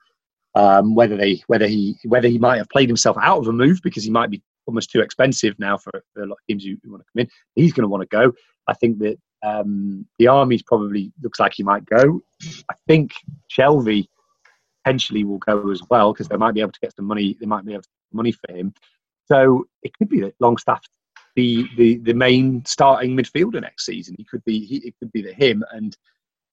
Um, whether they whether he whether he might have played himself out of a move because he might be almost too expensive now for, for a lot of teams who, who want to come in. He's going to want to go. I think that um, the Diamé's probably looks like he might go. I think Shelvey potentially will go as well because they might be able to get some money. They might be able to get money for him. So it could be that Longstaff the the the main starting midfielder next season. He could be he, it could be that him and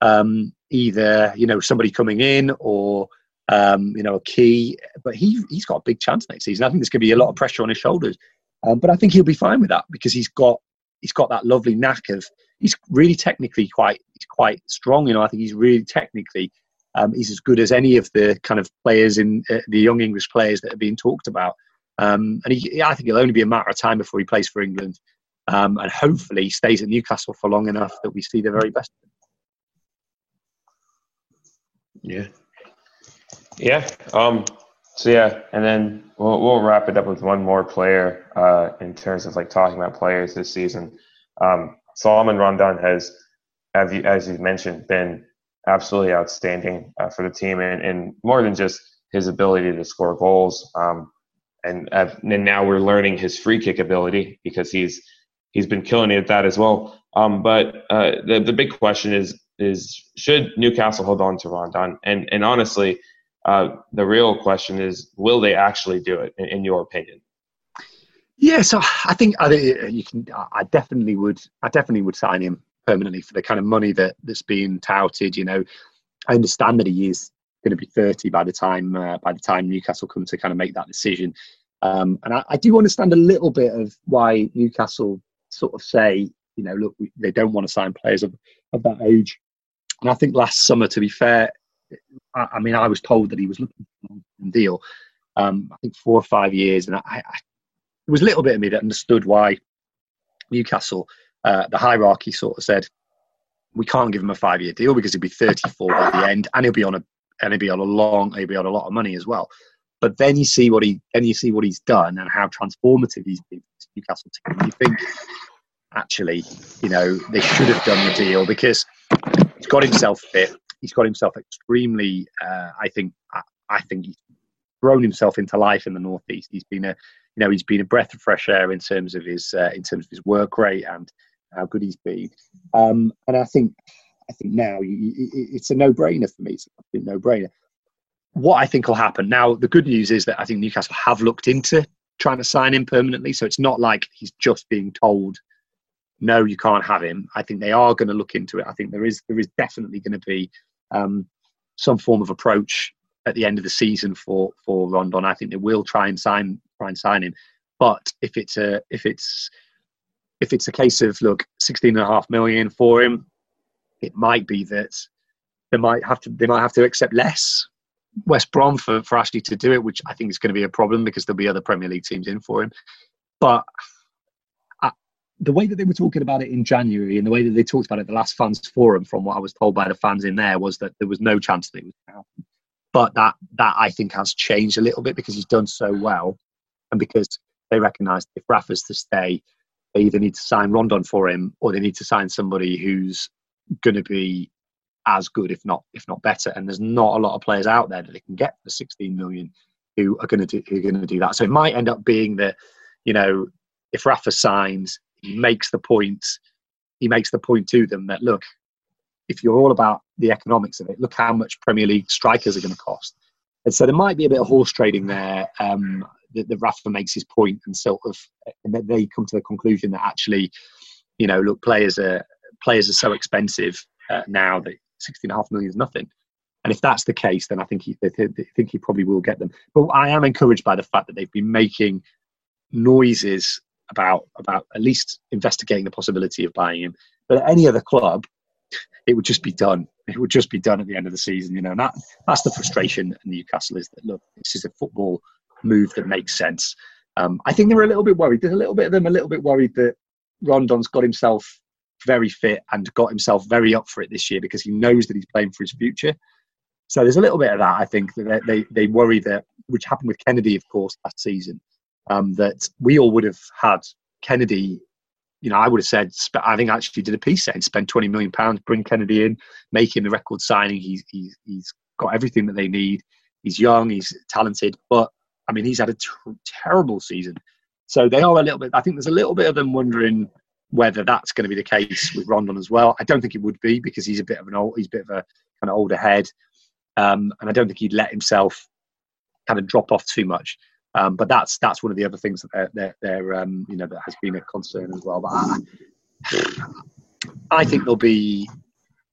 um, either you know somebody coming in or um, you know a key. But he he's got a big chance next season. I think there's going to be a lot of pressure on his shoulders. Um, but I think he'll be fine with that because he's got he's got that lovely knack of he's really technically quite he's quite strong. You know, I think he's really technically um, he's as good as any of the kind of players in uh, the young English players that are being talked about. Um, and he, I think it'll only be a matter of time before he plays for England, um, and hopefully stays at Newcastle for long enough that we see the very best. Of him. Yeah. Yeah. Um, so yeah, and then we'll, we'll wrap it up with one more player uh, in terms of like talking about players this season. Um, Salomon Rondon has, as you, as you mentioned, been absolutely outstanding uh, for the team, and, and more than just his ability to score goals. Um, and, uh, and now we're learning his free kick ability because he's he's been killing it at that as well. Um, but uh, the the big question is is should Newcastle hold on to Rondon? And and honestly, uh, the real question is will they actually do it? In, in your opinion? Yeah, so I think I you can. I definitely would. I definitely would sign him permanently for the kind of money that that's being touted. You know, I understand that he is going to be 30 by the time uh, by the time Newcastle come to kind of make that decision. Um, and I, I, do understand a little bit of why Newcastle sort of say, you know, look, they don't want to sign players of, of that age. And I think last summer, to be fair, I, I mean, I was told that he was looking for a deal. Um, I think four or five years, and I, I, there was a little bit of me that understood why Newcastle, uh, the hierarchy, sort of said, we can't give him a five-year deal because he'll be 34 by the end, and he'll be on a and he'll be on a long, he'll be on a lot of money as well. But then you see what he, then you see what he's done and how transformative he's been to Newcastle team. You think, actually, you know, they should have done the deal because he's got himself fit. He's got himself extremely. Uh, I think. I, I think he's thrown himself into life in the northeast. He's been a, you know, he's been a breath of fresh air in terms of his, uh, in terms of his work rate and how good he's been. Um, and I think I think now it's a no-brainer for me. It's a no-brainer. What I think will happen now, the good news is that I think Newcastle have looked into trying to sign him permanently, so it's not like he's just being told, "No, you can't have him." I think they are going to look into it. I think there is there is definitely going to be um, some form of approach at the end of the season for for Rondon. I think they will try and sign try and sign him, but if it's a if it's if it's a case of look, sixteen and a half million for him, it might be that they might have to they might have to accept less West Brom for, for Ashley to do it, which I think is going to be a problem because there'll be other Premier League teams in for him. But the way that they were talking about it in January and the way that they talked about it at the last fans forum, from what I was told by the fans in there, was that there was no chance that it was going to happen. But that that I think has changed a little bit because he's done so well, and because they recognise if Rafa's to stay, they either need to sign Rondon for him or they need to sign somebody who's going to be as good, if not if not better. And there's not a lot of players out there that they can get for 16 million who are going to do who are going to do that. So it might end up being that you know if Rafa signs, he makes the point. He makes the point to them that look, if you're all about the economics of it, look how much Premier League strikers are going to cost. And so there might be a bit of horse trading there. Um, that, that Rafa makes his point and sort of, and they come to the conclusion that actually, you know, look, players are players are so expensive uh, now that sixteen and a half million is nothing. And if that's the case, then I think he, think he probably will get them. But I am encouraged by the fact that they've been making noises about about at least investigating the possibility of buying him. But at any other club, it would just be done. It would just be done at the end of the season, you know. And that that's the frustration at Newcastle is that look, this is a football move that makes sense. Um, I think they're a little bit worried. There's a little bit of them a little bit worried that Rondon's got himself very fit and got himself very up for it this year because he knows that he's playing for his future. So there's a little bit of that. I think that they they worry that, which happened with Kenedy, of course, last season, um, that we all would have had Kenedy. You know, I would have said. I think I actually did a piece saying spend 20 million pounds, bring Kenedy in, make him the record signing he's he's he's got everything that they need. He's young, he's talented, but I mean, he's had a ter- terrible season. So they are a little bit. I think there's a little bit of them wondering whether that's going to be the case with Rondon as well. I don't think it would be because he's a bit of an old, he's a bit of a kind of older head, um, and I don't think he'd let himself kind of drop off too much. Um, but that's that's one of the other things that they're, they're, they're um, you know that has been a concern as well. But I, I think there'll be,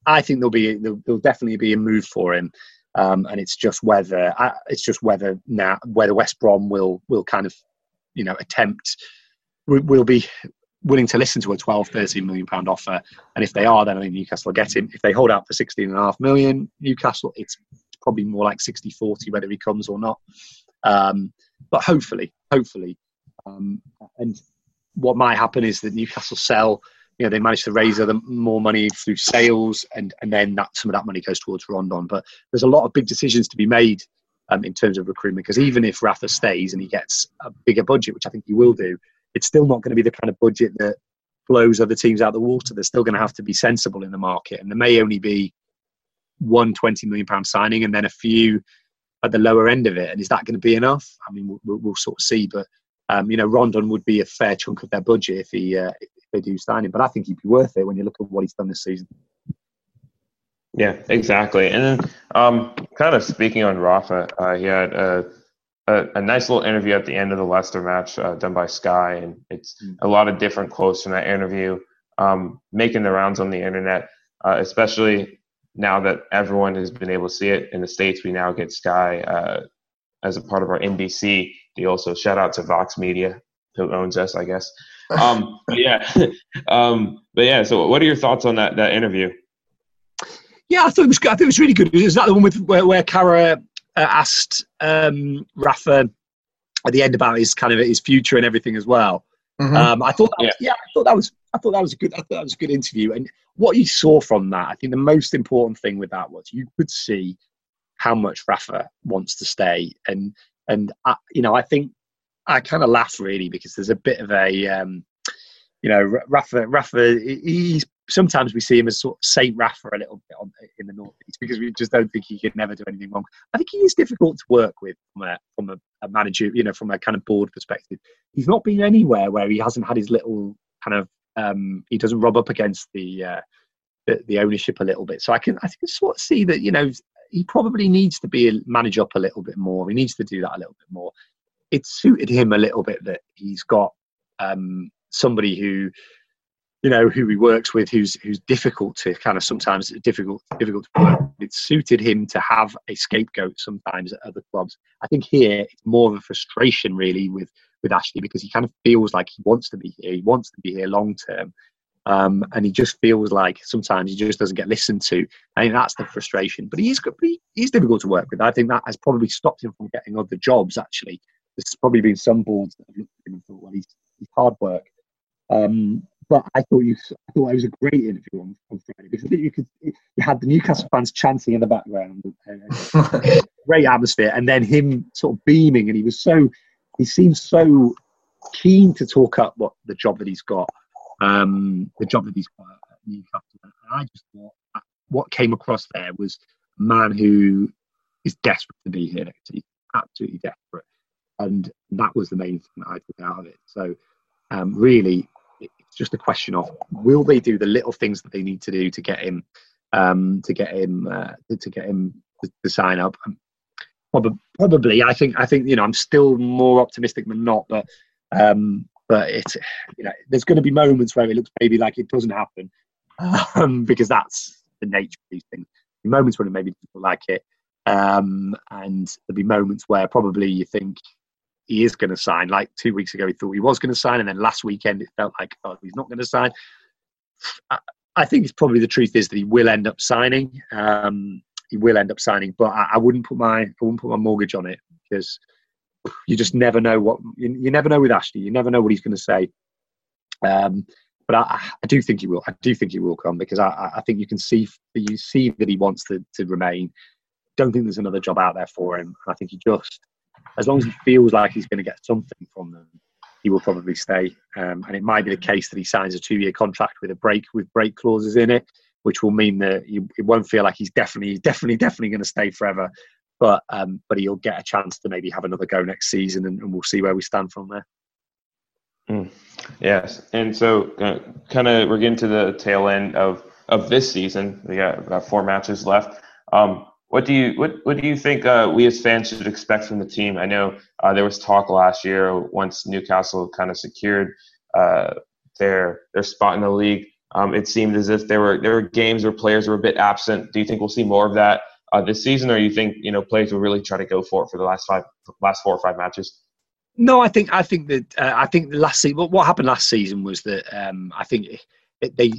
I think there'll be there'll, there'll definitely be a move for him. Um, and it's just whether uh, it's just whether now whether West Brom will will kind of you know attempt will be willing to listen to a 12 13 million pound offer and if they are then I think Newcastle will get him if they hold out for 16 and a half million Newcastle it's probably more like 60 40 whether he comes or not um, but hopefully hopefully um, and what might happen is that Newcastle sell you know they manage to raise other more money through sales and and then that some of that money goes towards Rondon. But there's a lot of big decisions to be made um, in terms of recruitment because even if Rafa stays and he gets a bigger budget which I think he will do it's still not going to be the kind of budget that blows other teams out the water. They're still going to have to be sensible in the market and there may only be one 20 million pound signing and then a few at the lower end of it and is that going to be enough I mean we'll, we'll sort of see but um, you know, Rondon would be a fair chunk of their budget if he uh, if they do sign him. But I think he'd be worth it when you look at what he's done this season. Yeah, exactly. And then, um, kind of speaking on Rafa, uh, he had a, a, a, nice little interview at the end of the Leicester match uh, done by Sky, and it's mm. a lot of different quotes from that interview um, making the rounds on the internet, uh, especially now that everyone has been able to see it in the states. We now get Sky uh, as a part of our NBC deal. So shout out to Vox Media, who owns us, I guess. Um, but yeah, um, but yeah. So what are your thoughts on that that interview? Yeah, I thought it was. I thought it was really good. Is that the one with where, where Kara uh, asked um, Rafa at the end about his kind of his future and everything as well? Mm-hmm. Um, I thought, that, yeah. yeah, I thought that was. I thought that was a good. I thought that was a good interview. And what you saw from that, I think the most important thing with that was you could see how much Rafa wants to stay, and and I, you know, I think I kind of laugh really because there's a bit of a, um, you know, Rafa. Rafa, he's sometimes we see him as sort of Saint Rafa a little bit on, in the northeast because we just don't think he could never do anything wrong. I think he is difficult to work with from a from a, a manager, you know, from a kind of board perspective. He's not been anywhere where he hasn't had his little kind of um, he doesn't rub up against the, uh, the, the ownership a little bit. So I can I can sort of see that you know he probably needs to be manage up a little bit more. He needs to do that a little bit more. It suited him a little bit that he's got um, somebody who, you know, who he works with, who's who's difficult to kind of sometimes difficult difficult to work. It suited him to have a scapegoat sometimes at other clubs. I think here it's more of a frustration really with with Ashley because he kind of feels like he wants to be here. He wants to be here long term. Um, and he just feels like sometimes he just doesn't get listened to. I think that's the frustration. But he is he, he's difficult to work with. I think that has probably stopped him from getting other jobs. Actually, there's probably been some boards that have looked at him and thought, well, he's, he's hard work. Um, but I thought you, I thought it was a great interview on, on Friday because I think you could, you had the Newcastle fans chanting in the background, great atmosphere, and then him sort of beaming, and he was so, he seemed so keen to talk up what the job that he's got um, the job that he's got at Newcastle. And I just thought what came across there was a man who is desperate to be here. next He's absolutely desperate. And that was the main thing that I took out of it. So, um, really, just a question of will they do the little things that they need to do to get him, um, to get him, uh, to get him to, to sign up. Um, probably, probably, I think, I think, you know, I'm still more optimistic than not, but um, but it's you know there's going to be moments where it looks maybe like it doesn't happen um, because that's the nature of these things. Moments when maybe people like it, um, and there'll be moments where probably you think he is going to sign. Like two weeks ago, he thought he was going to sign, and then last weekend it felt like oh he's not going to sign. I, I, think it's probably the truth is that he will end up signing. Um, he will end up signing, but I, I wouldn't put my I wouldn't put my mortgage on it because you just never know what you, you never know with Ashley. You never know what he's going to say. Um, but I, I, do think he will. I do think he will come because I, I think you can see you see that he wants to, to remain. Don't think there's another job out there for him. I think he just, as long as he feels like he's going to get something from them, he will probably stay. Um, and it might be the case that he signs a two-year contract with a break with break clauses in it. which will mean that you, it won't feel like he's definitely, definitely, definitely going to stay forever. But um, but he'll get a chance to maybe have another go next season, and, and we'll see where we stand from there. Mm. Yes, and so uh, kind of we're getting to the tail end of of this season. We got about four matches left. Um, what do you what what do you think uh, we as fans should expect from the team? I know uh, there was talk last year once Newcastle kind of secured uh, their their spot in the league. Um, it seemed as if there were there were games where players were a bit absent. Do you think we'll see more of that uh, this season, or you think you know players will really try to go for it for the last five last four or five matches? No, I think I think that uh, I think last season what happened last season was that um, I think they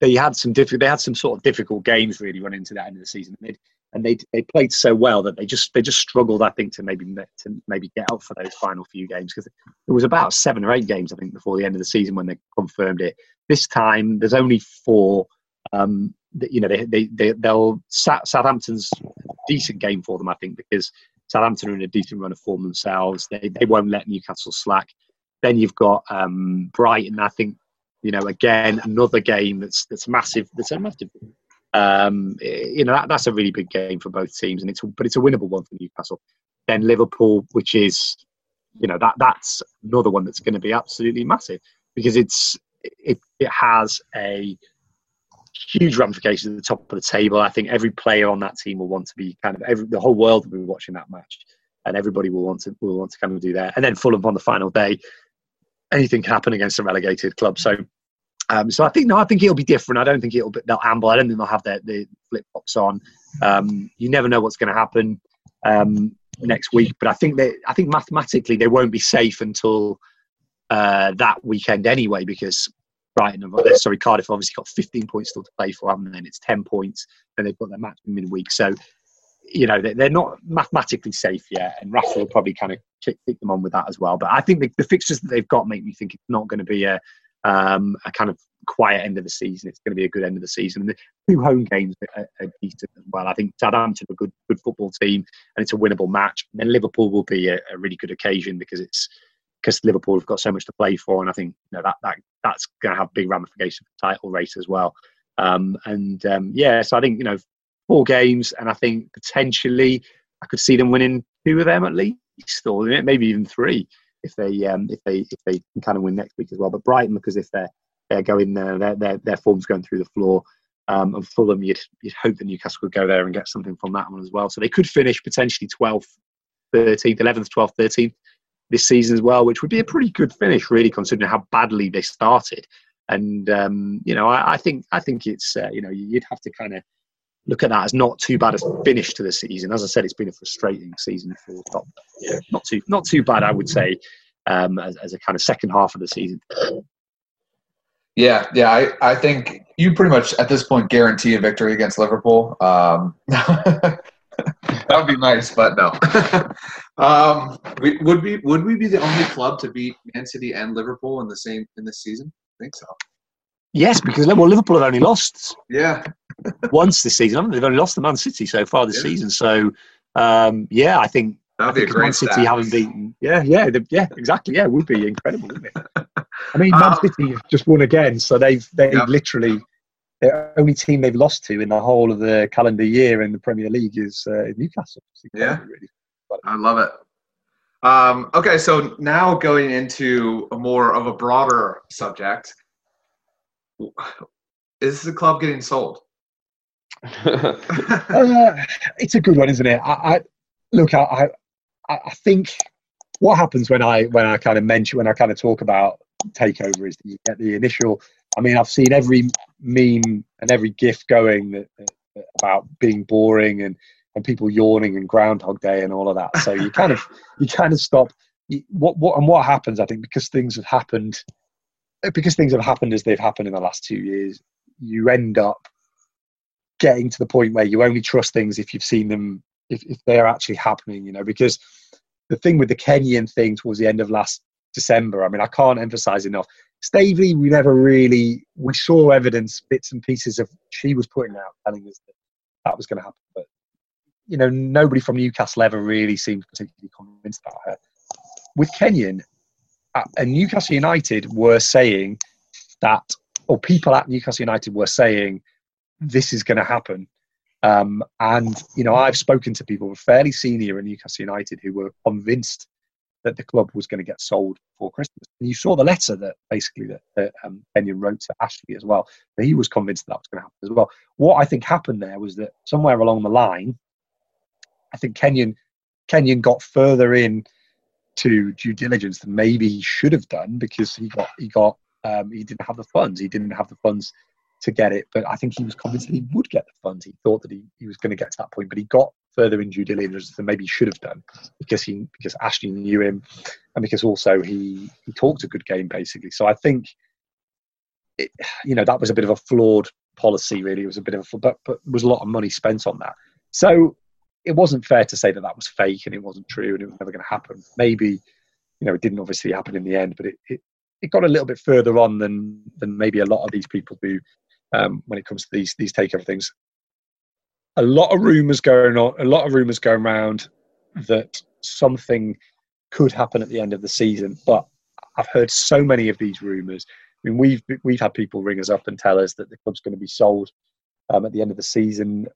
they had some difficult they had some sort of difficult games really running into that end of the season. They'd, and they they played so well that they just they just struggled I think to maybe to maybe get out for those final few games because it was about seven or eight games I think before the end of the season when they confirmed it. This time there's only four. Um, that, you know they they, they they'll Southampton's decent game for them I think because Southampton are in a decent run of form themselves. They they won't let Newcastle slack. Then you've got um, Brighton. I think you know again another game that's that's massive. That's a massive. Um, you know that, that's a really big game for both teams, and it's but it's a winnable one for Newcastle. Then Liverpool, which is you know that that's another one that's going to be absolutely massive because it's it, it has a huge ramifications at the top of the table. I think every player on that team will want to be kind of every, the whole world will be watching that match, and everybody will want to will want to kind of do that. And then Fulham on the final day, anything can happen against a relegated club. So, um, so I think no, I think it'll be different. I don't think it'll be, they'll amble. I don't think they'll have the flip flops on. Um, you never know what's going to happen um, next week, but I think they I think mathematically they won't be safe until. Uh, that weekend anyway, because Brighton, sorry, Cardiff obviously got 15 points still to play for, haven't they? And it's 10 points, and they've got their match in midweek. So, you know, they're not mathematically safe yet, and Rafa will probably kind of kick, kick them on with that as well. But I think the, the fixtures that they've got make me think it's not going to be a, um, a kind of quiet end of the season. It's going to be a good end of the season. The two home games are decent as well. I think Southampton are a good, good football team, and it's a winnable match. And then Liverpool will be a, a really good occasion because it's because Liverpool have got so much to play for, and I think you know, that that that's going to have big ramifications for the title race as well. Um, and um, yeah, so I think you know four games, and I think potentially I could see them winning two of them at least, or maybe even three if they um, if they if they can kind of win next week as well. But Brighton, because if they're they're going there, their their their form's going through the floor. Um, and Fulham, you'd, you'd hope that Newcastle could go there and get something from that one as well. So they could finish potentially 12th, 13th, 11th, 12th, 13th this season as well, which would be a pretty good finish, really, considering how badly they started. And um, you know, I, I, think I think it's uh, you know you'd have to kind of look at that as not too bad a finish to the season. As I said, it's been a frustrating season for top. Yeah, not too not too bad, I would say, um, as, as a kind of second half of the season. Yeah, yeah, I, I think you pretty much at this point guarantee a victory against Liverpool. Um, that would be nice, but no. um, we, would we would we be the only club to beat Man City and Liverpool in the same in this season? I think so. Yes, because well, Liverpool have only lost yeah once this season. I mean, They've only lost to Man City so far this yeah. season. So um, yeah, I think that'd be a great Man City stat. haven't beaten. Yeah, yeah, yeah, exactly. Yeah, it would be incredible, wouldn't it? I mean, Man um, City just won again, so they've they've yeah. literally the only team they've lost to in the whole of the calendar year in the Premier League is uh, Newcastle. Yeah, really. I love it. Um, okay, so now going into a more of a broader subject, is the club getting sold? uh, it's a good one, isn't it? I, I look, I, I, I think what happens when I when I kind of mention when I kind of talk about takeover is that you get the initial I mean, I've seen every meme and every GIF going that, that, about being boring and, and people yawning and Groundhog Day and all of that. So you kind of you kind of stop. What what and what happens? I think because things have happened, because things have happened as they've happened in the last two years, you end up getting to the point where you only trust things if you've seen them if, if they're actually happening. You know, because the thing with the Kenyon thing towards the end of last December. I mean, I can't emphasize enough. Staveley, we never really we saw evidence, bits and pieces of she was putting out, telling us that that was going to happen. But you know, nobody from Newcastle ever really seemed particularly convinced about her. With Kenyon, uh, and Newcastle United were saying that, or people at Newcastle United were saying this is going to happen. Um, and you know, I've spoken to people fairly senior in Newcastle United who were convinced that the club was going to get sold before Christmas. And you saw the letter that basically that, that um, Kenyon wrote to Ashley as well. He was convinced that, that was going to happen as well. What I think happened there was that somewhere along the line, I think Kenyon Kenyon got further in to due diligence than maybe he should have done because he got he got um, he didn't have the funds. He didn't have the funds to get it, but I think he was convinced that he would get the funds. He thought that he, he was going to get to that point, but he got further in due diligence than maybe he should have done because he because Ashley knew him and because also he he talked a good game basically. So I think it, you know that was a bit of a flawed policy really. It was a bit of a but but was a lot of money spent on that. So it wasn't fair to say that that was fake and it wasn't true and it was never going to happen. Maybe you know it didn't obviously happen in the end, but it, it it got a little bit further on than than maybe a lot of these people do um, when it comes to these these takeover things. A lot of rumors going on, a lot of rumors going around that something could happen at the end of the season, but I've heard so many of these rumors. I mean, we've we've had people ring us up and tell us that the club's going to be sold um, at the end of the season.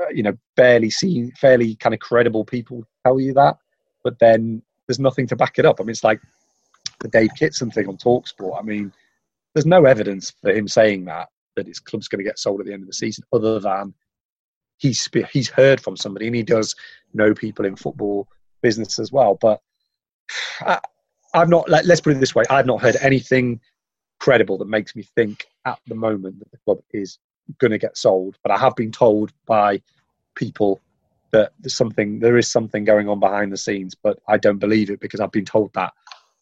Uh, you know, barely seen, fairly kind of credible people tell you that, but then there's nothing to back it up. I mean, it's like the Dave Kitson thing on Talksport. I mean, there's no evidence for him saying that that his club's going to get sold at the end of the season, other than he's he's heard from somebody, and he does know people in football business as well. But I, I've not. Let, let's put it this way: I've not heard anything credible that makes me think at the moment that the club is going to get sold. But I have been told by people that there's something, there is something going on behind the scenes, but I don't believe it because I've been told that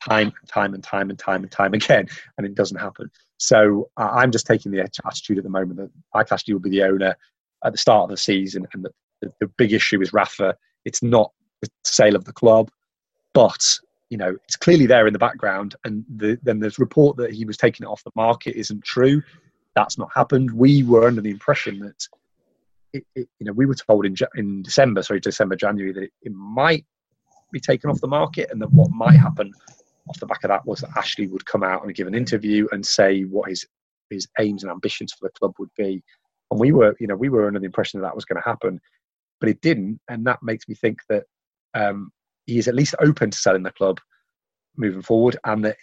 time and time and time and time and time again, and it doesn't happen. So uh, I'm just taking the attitude at the moment that Mike Ashley will be the owner at the start of the season, and the, the, the big issue is Rafa. It's not the sale of the club, but you know it's clearly there in the background. And the, then there's report that he was taking it off the market isn't true. That's not happened. We were under the impression that it, it, you know we were told in in December, sorry, December January that it, it might be taken off the market, and that what might happen off the back of that was that Ashley would come out and give an interview and say what his his aims and ambitions for the club would be. And we were, you know, we were under the impression that that was going to happen, but it didn't. And that makes me think that um, he is at least open to selling the club moving forward. And that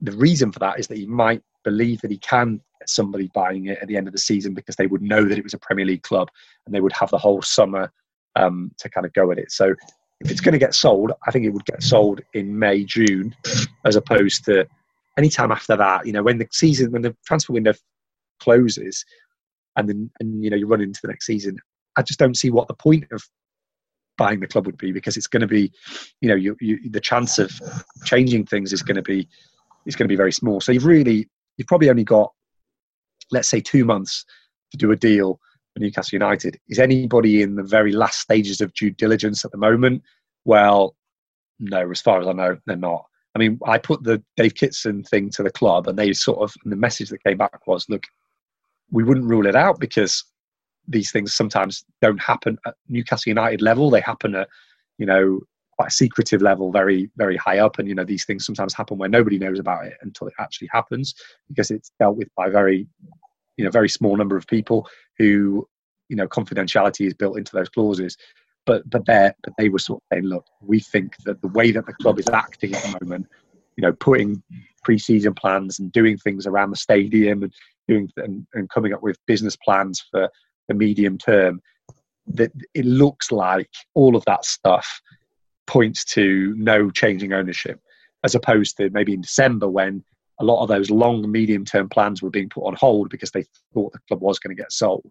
the reason for that is that he might believe that he can get somebody buying it at the end of the season because they would know that it was a Premier League club and they would have the whole summer um, to kind of go at it. So if it's going to get sold, I think it would get sold in May, June, as opposed to any time after that. You know, when the season, when the transfer window closes, and then and you know you run into the next season, I just don't see what the point of buying the club would be because it's going to be, you know, you, you, the chance of changing things is going to be is going to be very small. So you've really you've probably only got, let's say, two months to do a deal Newcastle United. Is anybody in the very last stages of due diligence at the moment? Well, no, as far as I know, they're not. I mean, I put the Dave Kitson thing to the club, and they sort of, the message that came back was, look, we wouldn't rule it out because these things sometimes don't happen at Newcastle United level. They happen at, you know, quite a secretive level, very, very high up. And, you know, these things sometimes happen where nobody knows about it until it actually happens because it's dealt with by very you know very small number of people who you know confidentiality is built into those clauses. But but they but they were sort of saying look we think that the way that the club is acting at the moment you know putting pre-season plans and doing things around the stadium and doing and, and coming up with business plans for the medium term that it looks like all of that stuff points to no changing ownership as opposed to maybe in december when a lot of those long, medium term plans were being put on hold because they thought the club was going to get sold.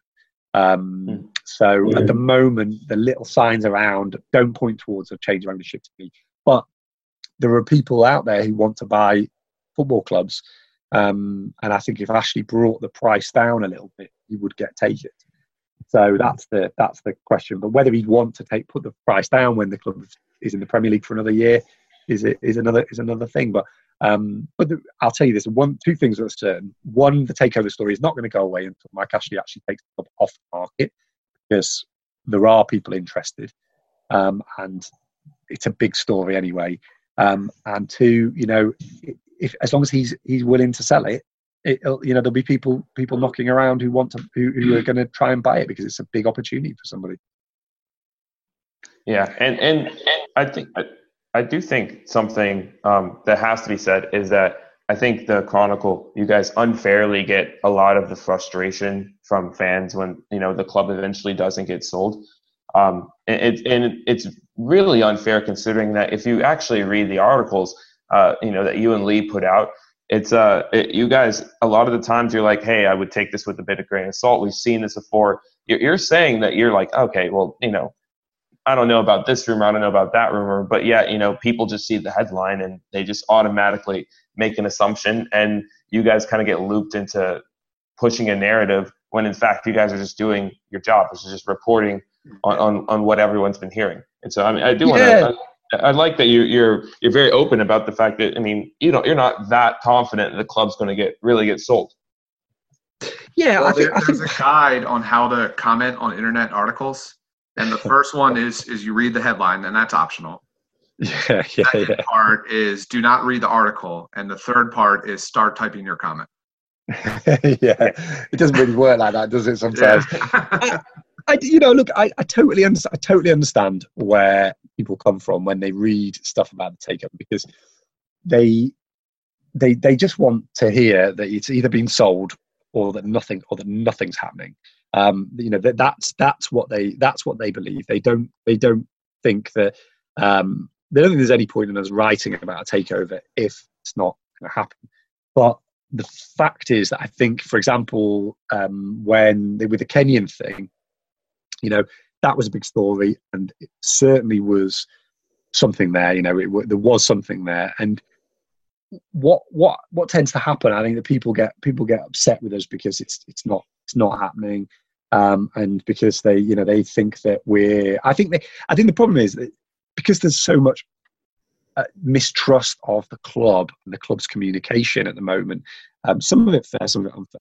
Um, mm. So yeah. at the moment, the little signs around don't point towards a change of ownership to me. But there are people out there who want to buy football clubs. Um, and I think if Ashley brought the price down a little bit, he would get take it. So that's the that's the question. But whether he'd want to take put the price down when the club is in the Premier League for another year is is another is another thing. But um, but the, I'll tell you this: one, two things are certain. One, the takeover story is not going to go away until Mike Ashley actually takes the off the market, because there are people interested, um, and it's a big story anyway. Um, and two, you know, if as long as he's he's willing to sell it, it, you know there'll be people people knocking around who want to who, who are going to try and buy it because it's a big opportunity for somebody. Yeah, and and, and I think I, I do think something um, that has to be said is that I think the Chronicle, you guys unfairly get a lot of the frustration from fans when you know the club eventually doesn't get sold. Um, and, it, and it's really unfair considering that if you actually read the articles, uh, you know that you and Lee put out, it's uh it, you guys a lot of the times you're like, hey, I would take this with a bit of grain of salt. We've seen this before. You're, you're saying that you're like, okay, well, you know, I don't know about this rumor, I don't know about that rumor, but yeah, you know, people just see the headline and they just automatically make an assumption, and you guys kind of get looped into pushing a narrative when in fact you guys are just doing your job, which is just reporting on, on, on what everyone's been hearing. And so I mean, I do want to. I, I like that you, you're you're very open about the fact that I mean you know you're not that confident that the club's going to get really get sold. Yeah, well, I think, there, I think there's a guide on how to comment on internet articles, and the first one is is you read the headline, and that's optional. Yeah, yeah, Second yeah. part is do not read the article, and the third part is start typing your comment. yeah, it doesn't really work like that, does it? Sometimes. Yeah. I, you know, look, I, I totally understand. I totally understand where people come from when they read stuff about the take-up because they they they just want to hear that it's either been sold or that nothing or that nothing's happening. Um, you know that that's that's what they that's what they believe. They don't they don't think that um, they don't think there's any point in us writing about a takeover if it's not going to happen. But the fact is that I think, for example, um, when with the Kenyon thing, you know that was a big story and it certainly was something there you know it, there was something there and what what what tends to happen i think that people get people get upset with us because it's it's not it's not happening um and because they you know they think that we're i think they i think the problem is that because there's so much uh, mistrust of the club and the club's communication at the moment um some of it fair some of it unfair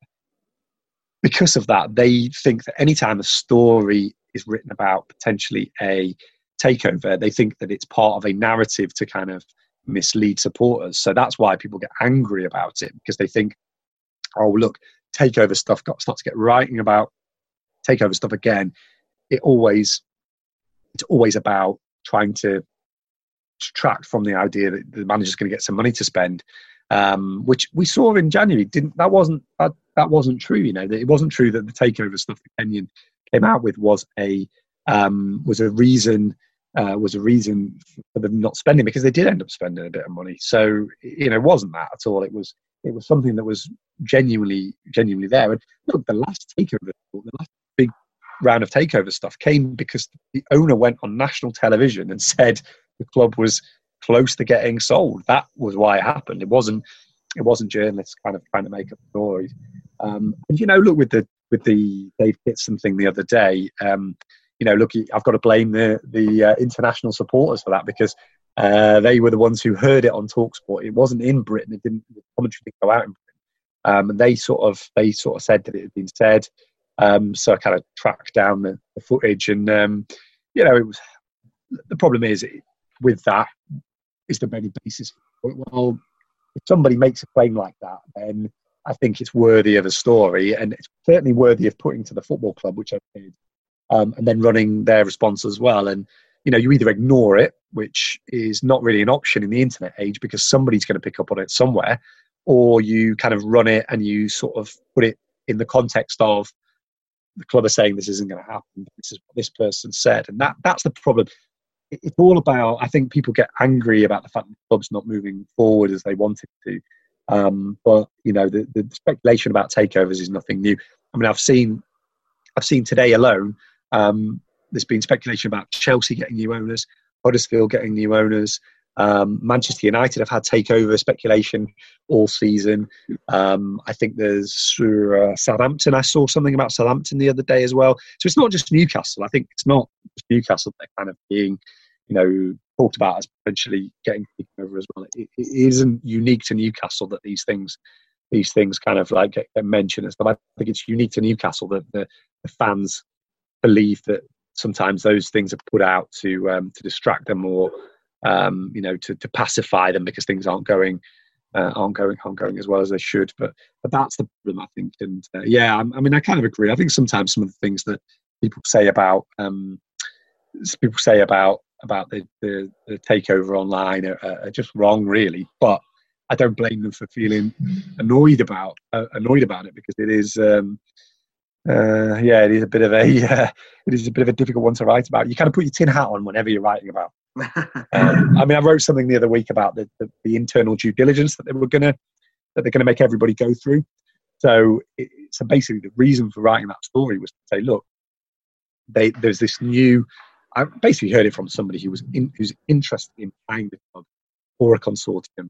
because of that, they think that anytime a story is written about potentially a takeover, they think that it's part of a narrative to kind of mislead supporters. So that's why people get angry about it because they think, oh, look, takeover stuff got starts to get writing about takeover stuff again. It always, it's always about trying to detract from the idea that the manager's going to get some money to spend um, which we saw in January. Didn't that wasn't that, that wasn't true? You know, that it wasn't true that the takeover stuff that Kenyon came out with was a um, was a reason uh, was a reason for them not spending because they did end up spending a bit of money. So you know, it wasn't that at all. It was it was something that was genuinely genuinely there. And look, the last takeover, the last big round of takeover stuff came because the owner went on national television and said the club was close to getting sold. That was why it happened. It wasn't it wasn't journalists kind of trying to make up stories. Um, and you know, look with the with the Dave Kitson thing the other day. Um, you know, look, I've got to blame the the uh, international supporters for that because uh, they were the ones who heard it on Talksport. It wasn't in Britain. It didn't. The commentary didn't go out in Britain. Um, and they sort of they sort of said that it had been said. Um, so I kind of tracked down the, the footage, and um, you know, it was the problem is with that is the many basis? Well, if somebody makes a claim like that, then I think it's worthy of a story, and it's certainly worthy of putting to the football club, which I did, um, and then running their response as well. And you know, you either ignore it, which is not really an option in the internet age because somebody's going to pick up on it somewhere, or you kind of run it and you sort of put it in the context of the club are saying this isn't going to happen. This is what this person said, and that that's the problem it's all about. I think people get angry about the fact that the club's not moving forward as they wanted to. Um, but you know, the, the speculation about takeovers is nothing new. I mean, I've seen, I've seen today alone. Um, there's been speculation about Chelsea getting new owners, Huddersfield getting new owners. Um, Manchester United have had takeover speculation all season. Um, I think there's uh, Southampton. I saw something about Southampton the other day as well. So it's not just Newcastle. I think it's not just Newcastle that kind of being, you know, talked about as potentially getting taken over as well. It, it isn't unique to Newcastle that these things, these things kind of like get, mentioned and stuff. I think it's unique to Newcastle that the, the fans believe that sometimes those things are put out to um, to distract them or um, you know, to, to pacify them because things aren't going uh, aren't going aren't going as well as they should. But but that's the problem, I think. And uh, yeah, I, I, mean, I kind of agree. I think sometimes some of the things that people say about um, people say about about the, the, the takeover online are, are, just wrong, really. But I don't blame them for feeling annoyed about uh, annoyed about it because it is. Um, uh, yeah, it is a bit of a uh, it is a bit of a difficult one to write about. You kind of put your tin hat on whenever you're writing about. um, I mean, I wrote something the other week about the, the, the internal due diligence that they were gonna that they're gonna make everybody go through. So, it, so basically, the reason for writing that story was to say, look, they, there's this new. I basically heard it from somebody who was in, who's interested in buying the club or a consortium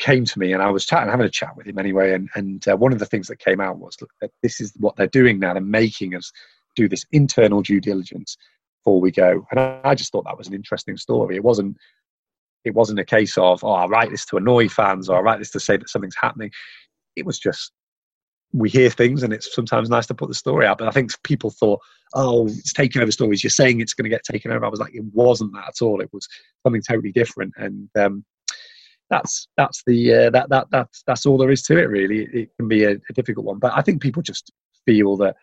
came to me and I was chatting, having a chat with him anyway. And, and uh, one of the things that came out was, look, this is what they're doing now. They're making us do this internal due diligence before we go. And I, I just thought that was an interesting story. It wasn't, it wasn't a case of, oh, I write this to annoy fans or I write this to say that something's happening. It was just, we hear things and it's sometimes nice to put the story out. But I think people thought, oh, it's taking over stories. You're saying it's going to get taken over. I was like, it wasn't that at all. It was something totally different. And um, that's that's the uh, that that that's that's all there is to it really. It can be a, a, difficult one. But i think people just feel that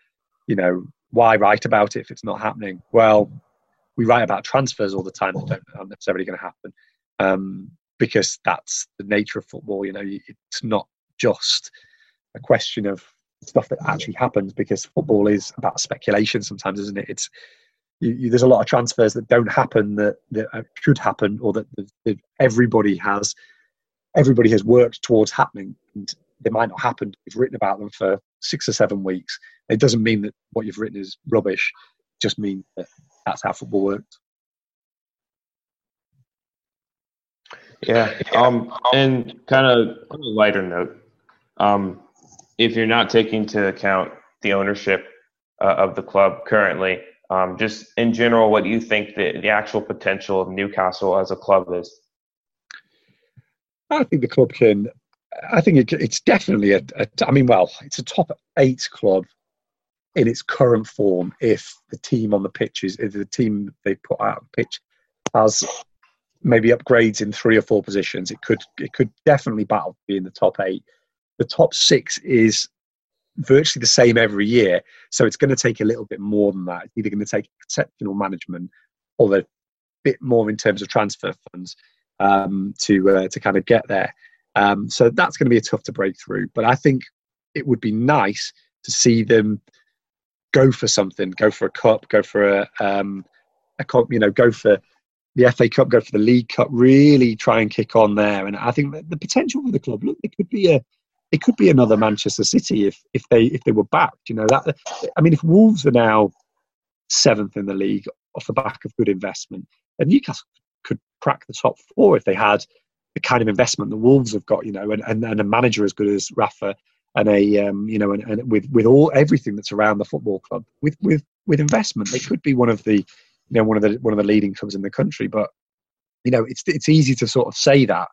you know why write about it if it's not happening? Well we write about transfers all the time that don't, aren't necessarily going to happen um, because that's the nature of football you know it's not just a question of stuff that actually happens because football is about speculation sometimes isn't it? It's you, you, there's a lot of transfers that don't happen that, that should happen or that, that everybody has everybody has worked towards happening and they might not happen. You've written about them for six or seven weeks. It doesn't mean that what you've written is rubbish. It just means that that's how football works. Yeah. Um, and kind of on a lighter note, um, if you're not taking into account the ownership uh, of the club currently, um, just in general, what do you think the, the actual potential of Newcastle as a club is? I think the club can. I think it, it's definitely a, a. I mean, well, it's a top eight club in its current form. If the team on the pitch is, if the team they put out on the pitch has maybe upgrades in three or four positions, it could it could definitely battle to be in the top eight. The top six is virtually the same every year, so it's going to take a little bit more than that. It's either going to take exceptional management or a bit more in terms of transfer funds um, to uh, to kind of get there. Um, so that's going to be a tough to break through. But I think it would be nice to see them go for something, go for a cup, go for a, um, a cup, you know, go for the FA Cup, go for the League Cup, really try and kick on there. And I think the potential for the club, look, it could be a, it could be another Manchester City if if they if they were backed. You know that. I mean, if Wolves are now seventh in the league off the back of good investment, and Newcastle could crack the top four if they had the kind of investment the Wolves have got, you know, and, and, and a manager as good as Rafa and a um, you know and, and with with all everything that's around the football club with with with investment they could be one of the you know one of the one of the leading clubs in the country. But you know it's it's easy to sort of say that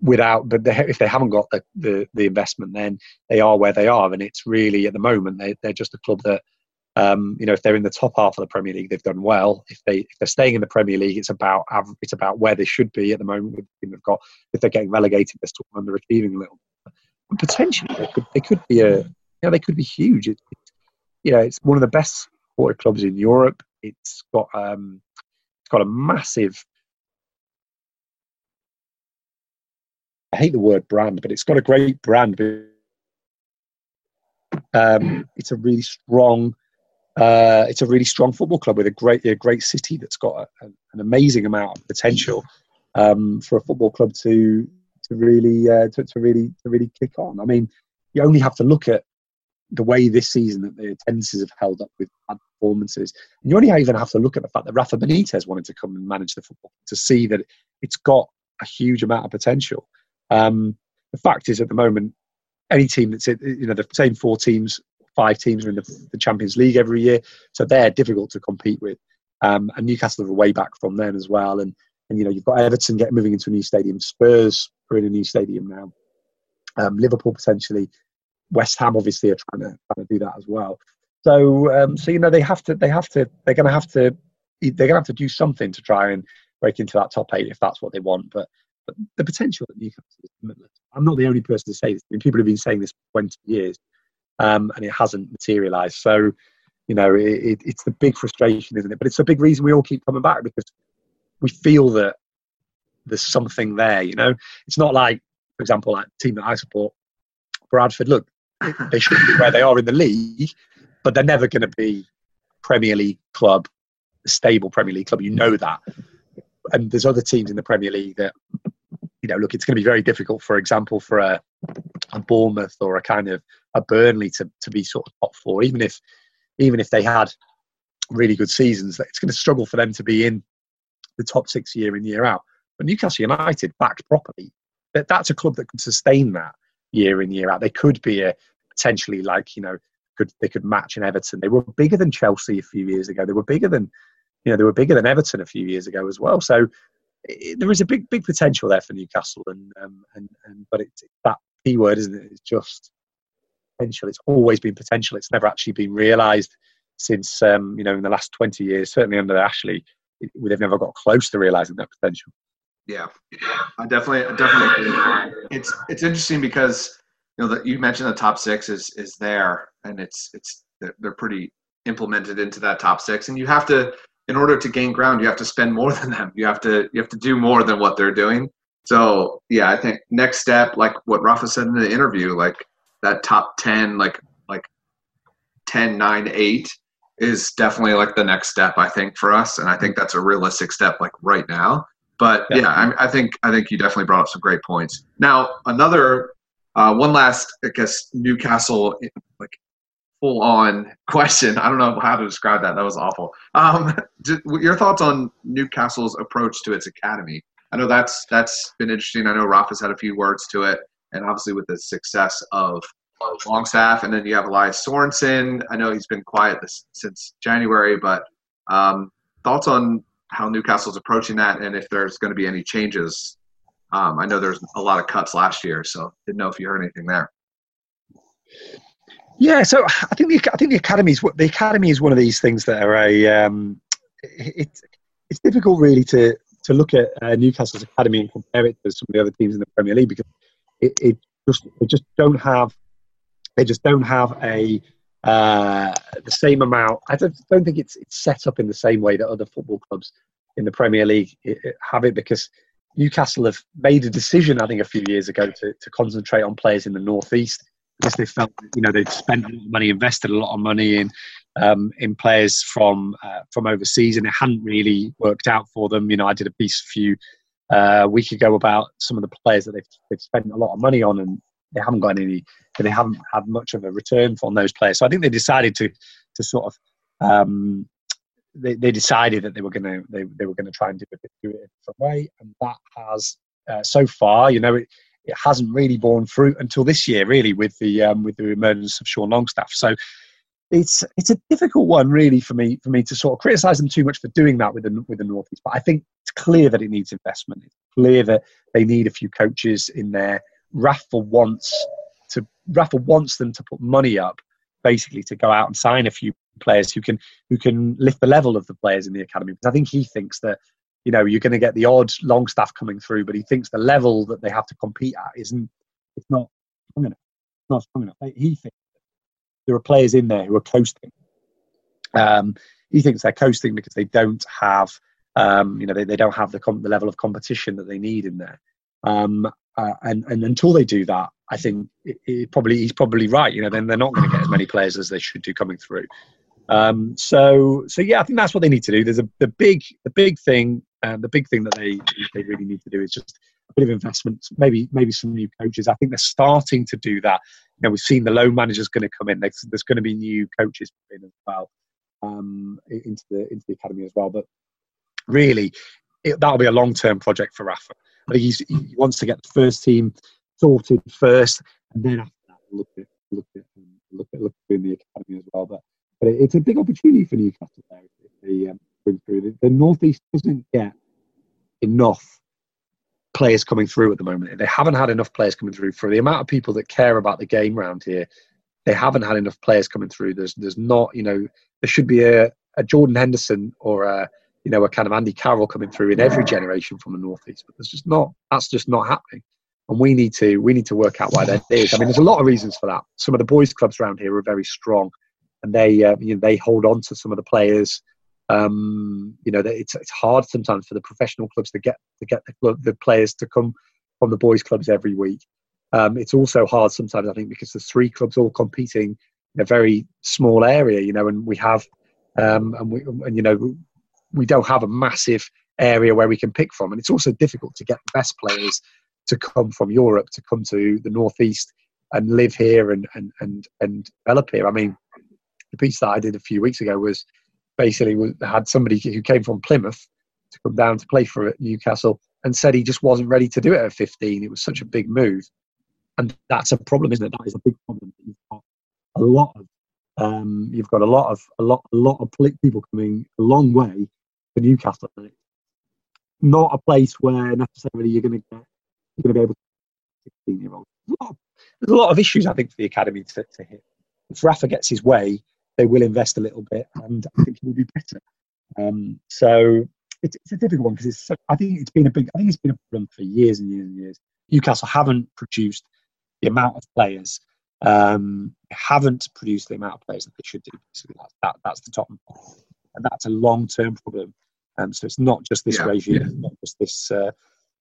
without but they, if they haven't got the, the the investment then they are where they are. And it's really at the moment they, they're just a club that um, you know, if they're in the top half of the Premier League, they've done well. If they if they're staying in the Premier League, it's about it's about where they should be at the moment. They've got, if they're getting relegated, they're still underachieving a little. And potentially, they could they could be a know they could be huge. It, it, you know, it's one of the best supported clubs in Europe. It's got um, it's got a massive. I hate the word brand, but it's got a great brand. Um, it's a really strong uh, it's a really strong football club with a great, a great city that's got a, an amazing amount of potential um, for a football club to to really uh, to, to, really to really kick on. I mean, you only have to look at the way this season that the attendances have held up with bad performances, and you only even have to look at the fact that Rafa Benitez wanted to come and manage the football to see that it's got a huge amount of potential. Um, the fact is, at the moment, any team that's it, you know the same four teams five teams are in the, the Champions League every year, so they're difficult to compete with. Um, and Newcastle are way back from them as well. And and you know you've got Everton get moving into a new stadium, Spurs are in a new stadium now, um, Liverpool potentially, West Ham obviously are trying to trying to do that as well. So um, so you know they have to they have to they're going to have to they're going to have to do something to try and break into that top eight if that's what they want. But But the potential at Newcastle is limitless. I'm not the only person to say this. I mean, people have been saying this for 20 years, um, and it hasn't materialised. So, you know, it, it, it's the big frustration, isn't it? But it's a big reason we all keep coming back because we feel that there's something there. You know, it's not like, for example, like team that I support, Bradford. Look, they should be where they are in the league, but they're never going to be Premier League club, a stable Premier League club. You know that. And there's other teams in the Premier League that, you know, look, it's going to be very difficult, for example, for a, a Bournemouth or a kind of a Burnley to, to be sort of top four, even if even if they had really good seasons, it's going to struggle for them to be in the top six year in year out. But Newcastle United, backed properly, that that's a club that can sustain that year in year out. They could be a potentially like you know could they could match in Everton. They were bigger than Chelsea a few years ago. They were bigger than you know they were bigger than Everton a few years ago as well. So it, there is a big big potential there for Newcastle, and um, and and but it's that key word, isn't it? It's just potential. It's always been potential. It's never actually been realised since um, you know in the last twenty years. Certainly under Ashley, they've never got close to realising that potential. Yeah, I definitely, definitely. It's it's interesting because you know that you mentioned the top six is is there, and it's it's they're pretty implemented into that top six, and you have to in order to gain ground, you have to spend more than them. You have to you have to do more than what they're doing. So yeah, I think next step, like what Rafa said in the interview, like that top ten, like like 10, 9, 8 is definitely like the next step I think for us, and I think that's a realistic step like right now. But yeah, yeah I, I, think I think you definitely brought up some great points. Now another uh, one last, I guess Newcastle like full on question. I don't know how to describe that. That was awful. Um, your thoughts on Newcastle's approach to its academy? I know that's that's been interesting. I know Rafa's had a few words to it, and obviously with the success of Longstaff, and then you have Elias Sorensen. I know he's been quiet this, since January, but um, thoughts on how Newcastle's approaching that, and if there's going to be any changes. Um, I know there's a lot of cuts last year, so didn't know if you heard anything there. Yeah, so I think the I think the academy is the academy is one of these things that are a um, it's it's difficult really to to look at uh, Newcastle's academy and compare it to some of the other teams in the Premier League because it, it just they just don't have they just don't have a uh, the same amount. I don't, don't think it's, it's set up in the same way that other football clubs in the Premier League have it because Newcastle have made a decision, I think, a few years ago to, to concentrate on players in the northeast because they felt, you know, they'd spent a lot of money, invested a lot of money in um, in players from uh, from overseas, and it hadn't really worked out for them. You know, I did a piece a few uh, week ago about some of the players that they've, they've spent a lot of money on, and they haven't got any, they haven't had much of a return from those players. So I think they decided to to sort of um, they, they decided that they were going to they, they were going to try and do it, do it a different way, and that has uh, so far, you know, it, it hasn't really borne fruit until this year, really, with the um, with the emergence of Sean Longstaff. So it's it's a difficult one, really, for me for me to sort of criticise them too much for doing that with the with the northeast. But I think it's clear that it needs investment. It's clear that they need a few coaches in there Rafa wants to Rafa wants them to put money up, basically to go out and sign a few players who can who can lift the level of the players in the academy. Because I think he thinks that you know you're going to get the odd Longstaff coming through, but he thinks the level that they have to compete at isn't it's not strong enough. Not strong enough. He thinks there are players in there who are coasting. Um, he thinks they're coasting because they don't have um, you know they, they don't have the, com- the level of competition that they need in there. Um, uh, and and until they do that, I think it, it probably he's probably right. You know, then they're not going to get as many players as they should do coming through. Um, so so yeah, I think that's what they need to do. There's a the big the big thing uh, the big thing that they they really need to do is just a bit of investment, maybe maybe some new coaches. I think they're starting to do that. You know, we've seen the loan managers going to come in. There's, there's going to be new coaches in as well um, into the into the academy as well. But really, it, that'll be a long term project for Rafa. I think he wants to get the first team sorted first, and then after that, look at look at um, look at look at the academy as well. But but it's a big opportunity for Newcastle there if um, through. The, the northeast doesn't get enough players coming through at the moment. They haven't had enough players coming through for the amount of people that care about the game round here. They haven't had enough players coming through. There's there's not you know there should be a, a Jordan Henderson or a you know, a kind of Andy Carroll coming through in every generation from the northeast. But there's just not. That's just not happening. And we need to we need to work out why that is. I mean, there's a lot of reasons for that. Some of the boys' clubs around here are very strong, and they uh, you know they hold on to some of the players. Um, you know, it's it's hard sometimes for the professional clubs to get to get the, club, the players to come from the boys' clubs every week. Um, it's also hard sometimes, I think, because there's three clubs all competing in a very small area, you know, and we have, um, and we, and you know, we don't have a massive area where we can pick from, and it's also difficult to get the best players to come from Europe to come to the northeast and live here and and and and develop here. I mean, the piece that I did a few weeks ago was basically had somebody who came from Plymouth to come down to play for Newcastle and said he just wasn't ready to do it at 15. It was such a big move, and that's a problem, isn't it? That is a big problem. You've got a lot of um, you've got a lot of a lot a lot of people coming a long way to Newcastle. Not a place where necessarily you're going to get you're going to be able to 16 year old. There's a lot of issues, I think, for the academy to, to hit. If Rafa gets his way, they will invest a little bit, and I think he will be better. Um, so it's, it's, a difficult one because it's. So, I think it's been a big. I think it's been a problem for years and years and years. Newcastle haven't produced the amount of players. Um, haven't produced the amount of players that they should do. So that's, that, that's the top, and that's a long-term problem. Um, so it's not just this yeah, regime, yeah. not just this uh,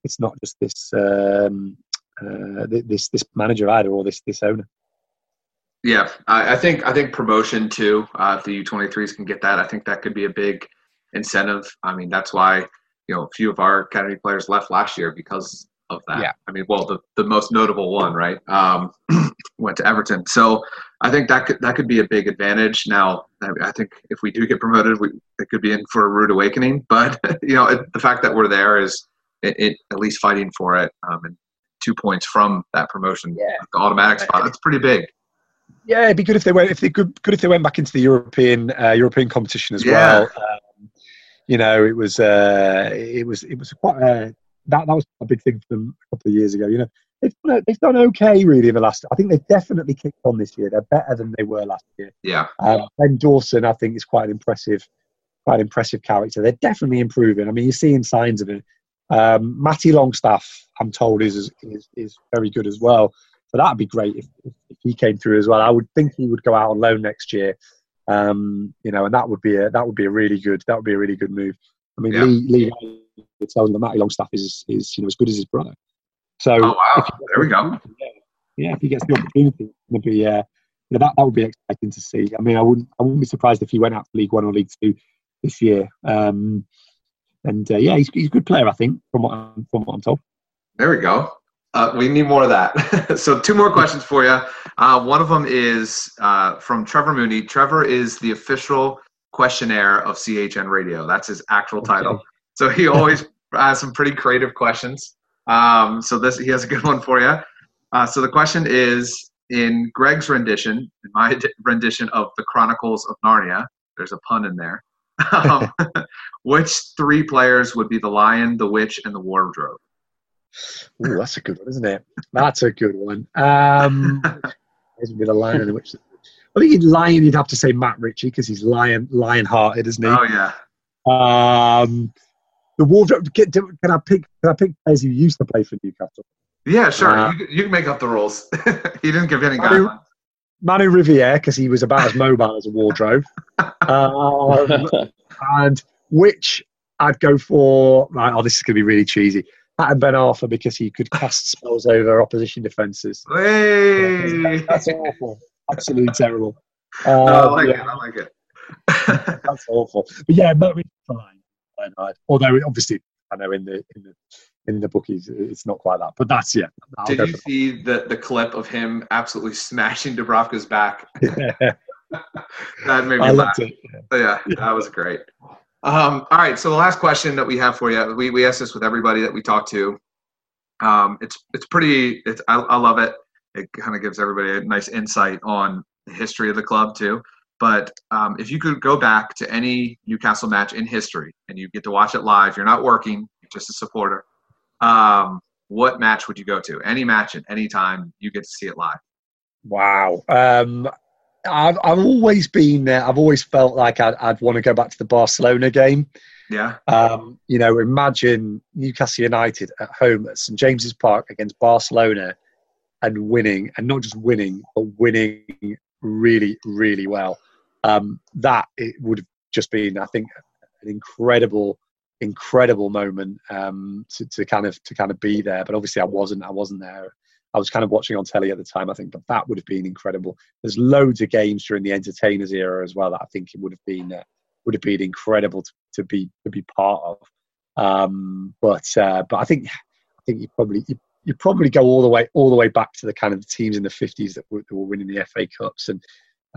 it's not just this um, uh, this this manager either or this this owner. Yeah, I, I think I think promotion too. Uh, if the U23s can get that, I think that could be a big incentive. I mean, that's why you know a few of our academy players left last year because of that. Yeah. I mean, well, the, the most notable one, right, um, went to Everton. So I think that could that could be a big advantage. Now, I think if we do get promoted, we it could be in for a rude awakening. But you know, it, the fact that we're there is it, it, at least fighting for it um, and two points from that promotion, yeah. the automatic spot. That's pretty big. Yeah, it'd be good if they went if they good good if they went back into the European uh, European competition as yeah. well. Um, you know, it was uh, it was it was quite a, that that was a big thing for them a couple of years ago. You know, they've done, they've done okay really in the last. I think they've definitely kicked on this year. They're better than they were last year. Yeah. Um, ben Dawson, I think, is quite an impressive, quite an impressive character. They're definitely improving. I mean, you're seeing signs of it. Um, Matty Longstaff, I'm told, is, is is very good as well. So that'd be great if, if, he came through as well. I would think he would go out on loan next year. Um, you know, and that would be a that would be a really good that would be a really good move. I mean, yeah. Lee Lee tells me that Matty Longstaff is is you know as good as his brother. So oh wow, there we go. Yeah, yeah, if he gets the opportunity, it'd be uh, you know, that that would be exciting to see. I mean, I wouldn't I wouldn't be surprised if he went out to League One or League Two this year. Um, and uh, yeah, he's, he's a good player, I think, from what I'm, from what I'm told. There we go. Uh, we need more of that. so, two more questions for you. Uh, one of them is uh, from Trevor Mooney. Trevor is the official questionnaire of CHN Radio. That's his actual title. Okay. So he always has some pretty creative questions. Um, so this he has a good one for you. Uh, so the question is in Greg's rendition, in my rendition of the Chronicles of Narnia. There's a pun in there. Um, which three players would be the lion, the witch, and the wardrobe? Ooh, that's a good one, isn't it? That's a good one. Um, would be the lion the witch. I think in lion you'd have to say Matt Ritchie because he's lion lion-hearted, isn't he? Oh yeah. Um, the wardrobe. Can, can I pick? Can I pick players who used to play for Newcastle? Yeah, sure. Uh, you, you, can make up the rules. he didn't give any guidelines. Manu Riviere because he was about as mobile as a wardrobe. Um, and which I'd go for. Right, oh, this is going to be really cheesy. Hatem Ben Arfa because he could cast spells over opposition defences. Hey! That's, awful. Absolutely terrible. Um, no, I like yeah. it. I like it. that's awful. But yeah, but fine. Although obviously, I know in the in the in the bookies it's not quite that. But that's yeah. I'll Did you see the the clip of him absolutely smashing Dubravka's back? Yeah. that made me I laugh. It. Yeah. yeah, that was great. Um, all right, so the last question that we have for you, we, we ask this with everybody that we talk to. Um, it's it's pretty. It's I, I love it. It kind of gives everybody a nice insight on the history of the club too. But um, if you could go back to any Newcastle match in history and you get to watch it live, you're not working, you're just a supporter. Um, what match would you go to? Any match at any time, you get to see it live. Wow. Um, I've, I've always been there. I've always felt like I'd, I'd want to go back to the Barcelona game. Yeah. Um, you know, imagine Newcastle United at home at St James's Park against Barcelona and winning, and not just winning, but winning really, really well. Um, that it would have just been, I think, an incredible, incredible moment um, to, to kind of to kind of be there. But obviously, I wasn't. I wasn't there. I was kind of watching on telly at the time, I think, but that would have been incredible. There's loads of games during the entertainers era as well that I think it would have been uh, would have been incredible to, to be to be part of. Um, but uh, but I think I think you probably you, you probably go all the way all the way back to the kind of teams in the 50s that were, that were winning the FA Cups and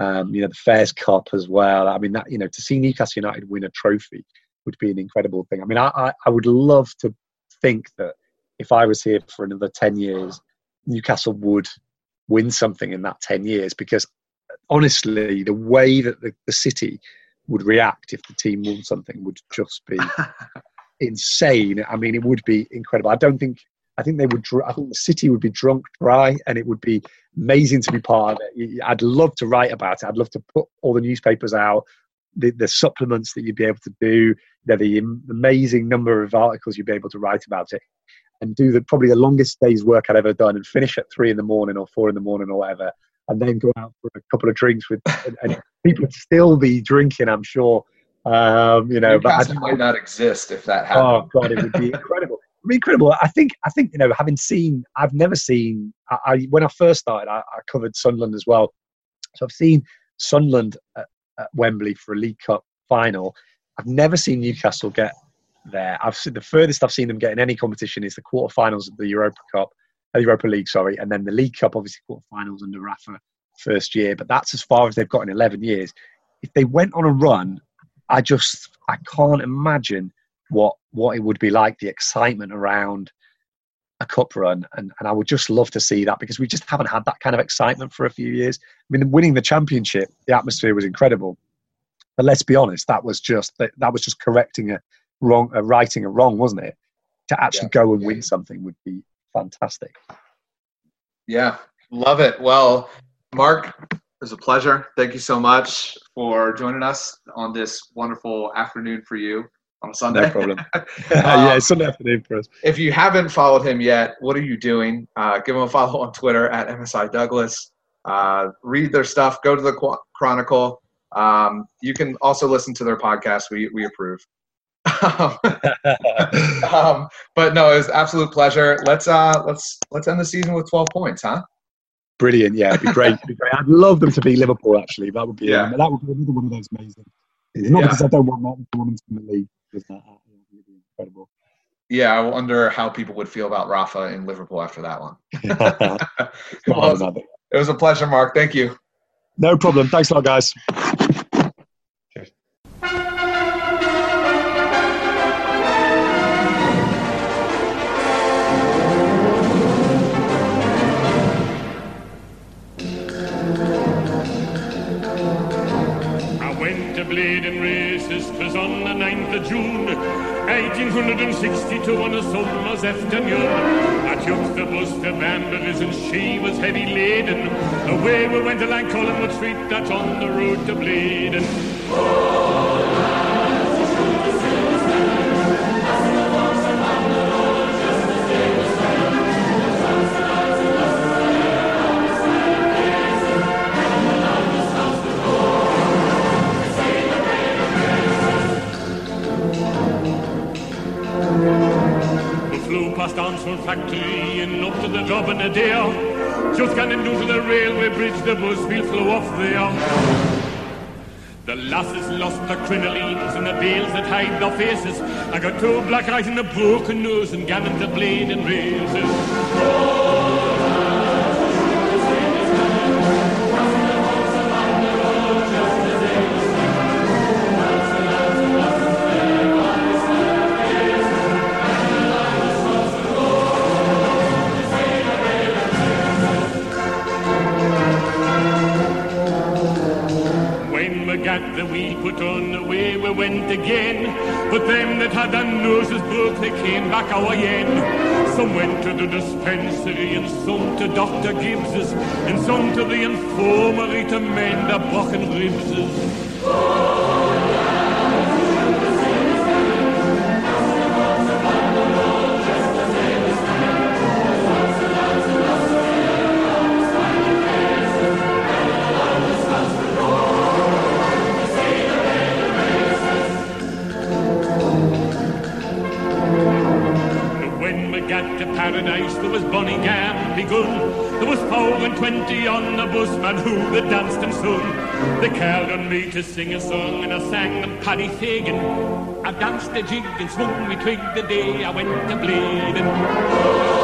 um, you know the Fairs Cup as well. I mean that you know to see Newcastle United win a trophy would be an incredible thing. I mean I, I, I would love to think that if I was here for another 10 years Newcastle would win something in that 10 years because honestly, the way that the, the city would react if the team won something would just be insane. I mean, it would be incredible. I don't think, I think they would, I think the city would be drunk dry and it would be amazing to be part of it. I'd love to write about it. I'd love to put all the newspapers out, the, the supplements that you'd be able to do, the amazing number of articles you'd be able to write about it and do the probably the longest day's work I'd ever done and finish at three in the morning or four in the morning or whatever, and then go out for a couple of drinks with and, and people would still be drinking, I'm sure. Um, you know, but I, might not exist if that happened. Oh God, it would be incredible. incredible. I think. I think you know, having seen, I've never seen. I, I when I first started, I, I, covered Sunderland as well, so I've seen Sunderland at, at Wembley for a League Cup final. I've never seen Newcastle get there. I've seen the furthest I've seen them get in any competition is the quarterfinals of the Europa Cup, the uh, Europa League, sorry, and then the League Cup, obviously quarterfinals under Rafa first year. But that's as far as they've got in 11 years. If they went on a run, I just I can't imagine what what it would be like, the excitement around a cup run, and, and I would just love to see that because we just haven't had that kind of excitement for a few years. I mean, winning the championship, the atmosphere was incredible, but let's be honest, that was just that, that was just correcting a wrong, uh, righting a wrong, wasn't it? To actually yeah. go and win something would be fantastic. Yeah, love it. Well, Mark, it was a pleasure. Thank you so much for joining us on this wonderful afternoon for you on a Sunday. No problem. yeah, Sunday afternoon for us. If you haven't followed him yet, what are you doing? Uh, give him a follow on Twitter at MSI Douglas. Uh, read their stuff. Go to the Chronicle. Um, you can also listen to their podcast. We we approve. Um, um, but no, it was absolute pleasure. Let's uh, let's let's end the season with twelve points, huh? Brilliant. Yeah, it'd be great. It'd be great. I'd love them to be Liverpool. Actually, that would be yeah. Um, that would be another one of those amazing. It's not yeah. because I don't want that to win the league, because that would be incredible. Yeah, I wonder how people would feel about Rafa in Liverpool after that one. well, it was a pleasure, Mark. Thank you. No problem. Thanks a lot, guys. Bleeding races, twas on the 9th of June, 1862 on a summer's afternoon. At York the bus the Bamberries and she was heavy laden. Away we went along Collingwood Street, that's on the road to Blaydon. Oh, past Armstrong factory and up to the job in a day. Just getting down to the railway bridge, the bus will flow off there. The lasses lost their crinolines and the veils that hide their faces. I got two black eyes and a broken nose and gammon the Blaydon came back our end. Some went to the dispensary, and some to Dr. Gibbs's, and some to the infirmary to mend their broken ribses. Begun. There was four and twenty on the bus, man, who they danced and sung. They called on me to sing a song, and I sang them Paddy Fagan. I danced a jig and swung me twig the day I went to Blaydon.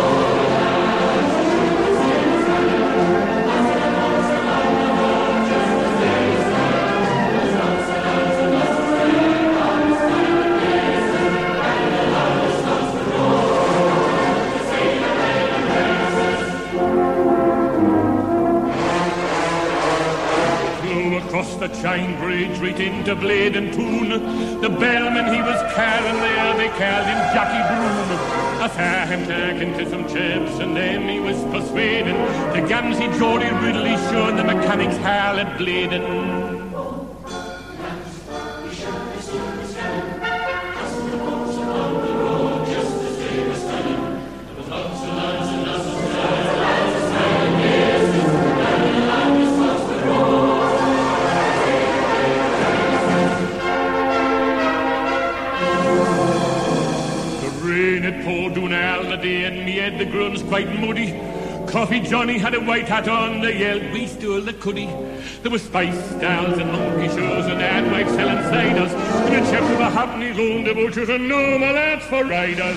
Into Blaydon Toon. The bellman, he was carrying there, they called him Jackie Broom. I saw him talking to some chaps, and then he was persuading the Gamsey Geordie Ridley showing the mechanics hall at Blaydon. Coffee Johnny had a white hat on, they yelled, we stole the cuddy. There was spice stalls and monkey shows and ad wives selling ciders. And a chap with a halfpenny loaned the butchers and no more lads for riders.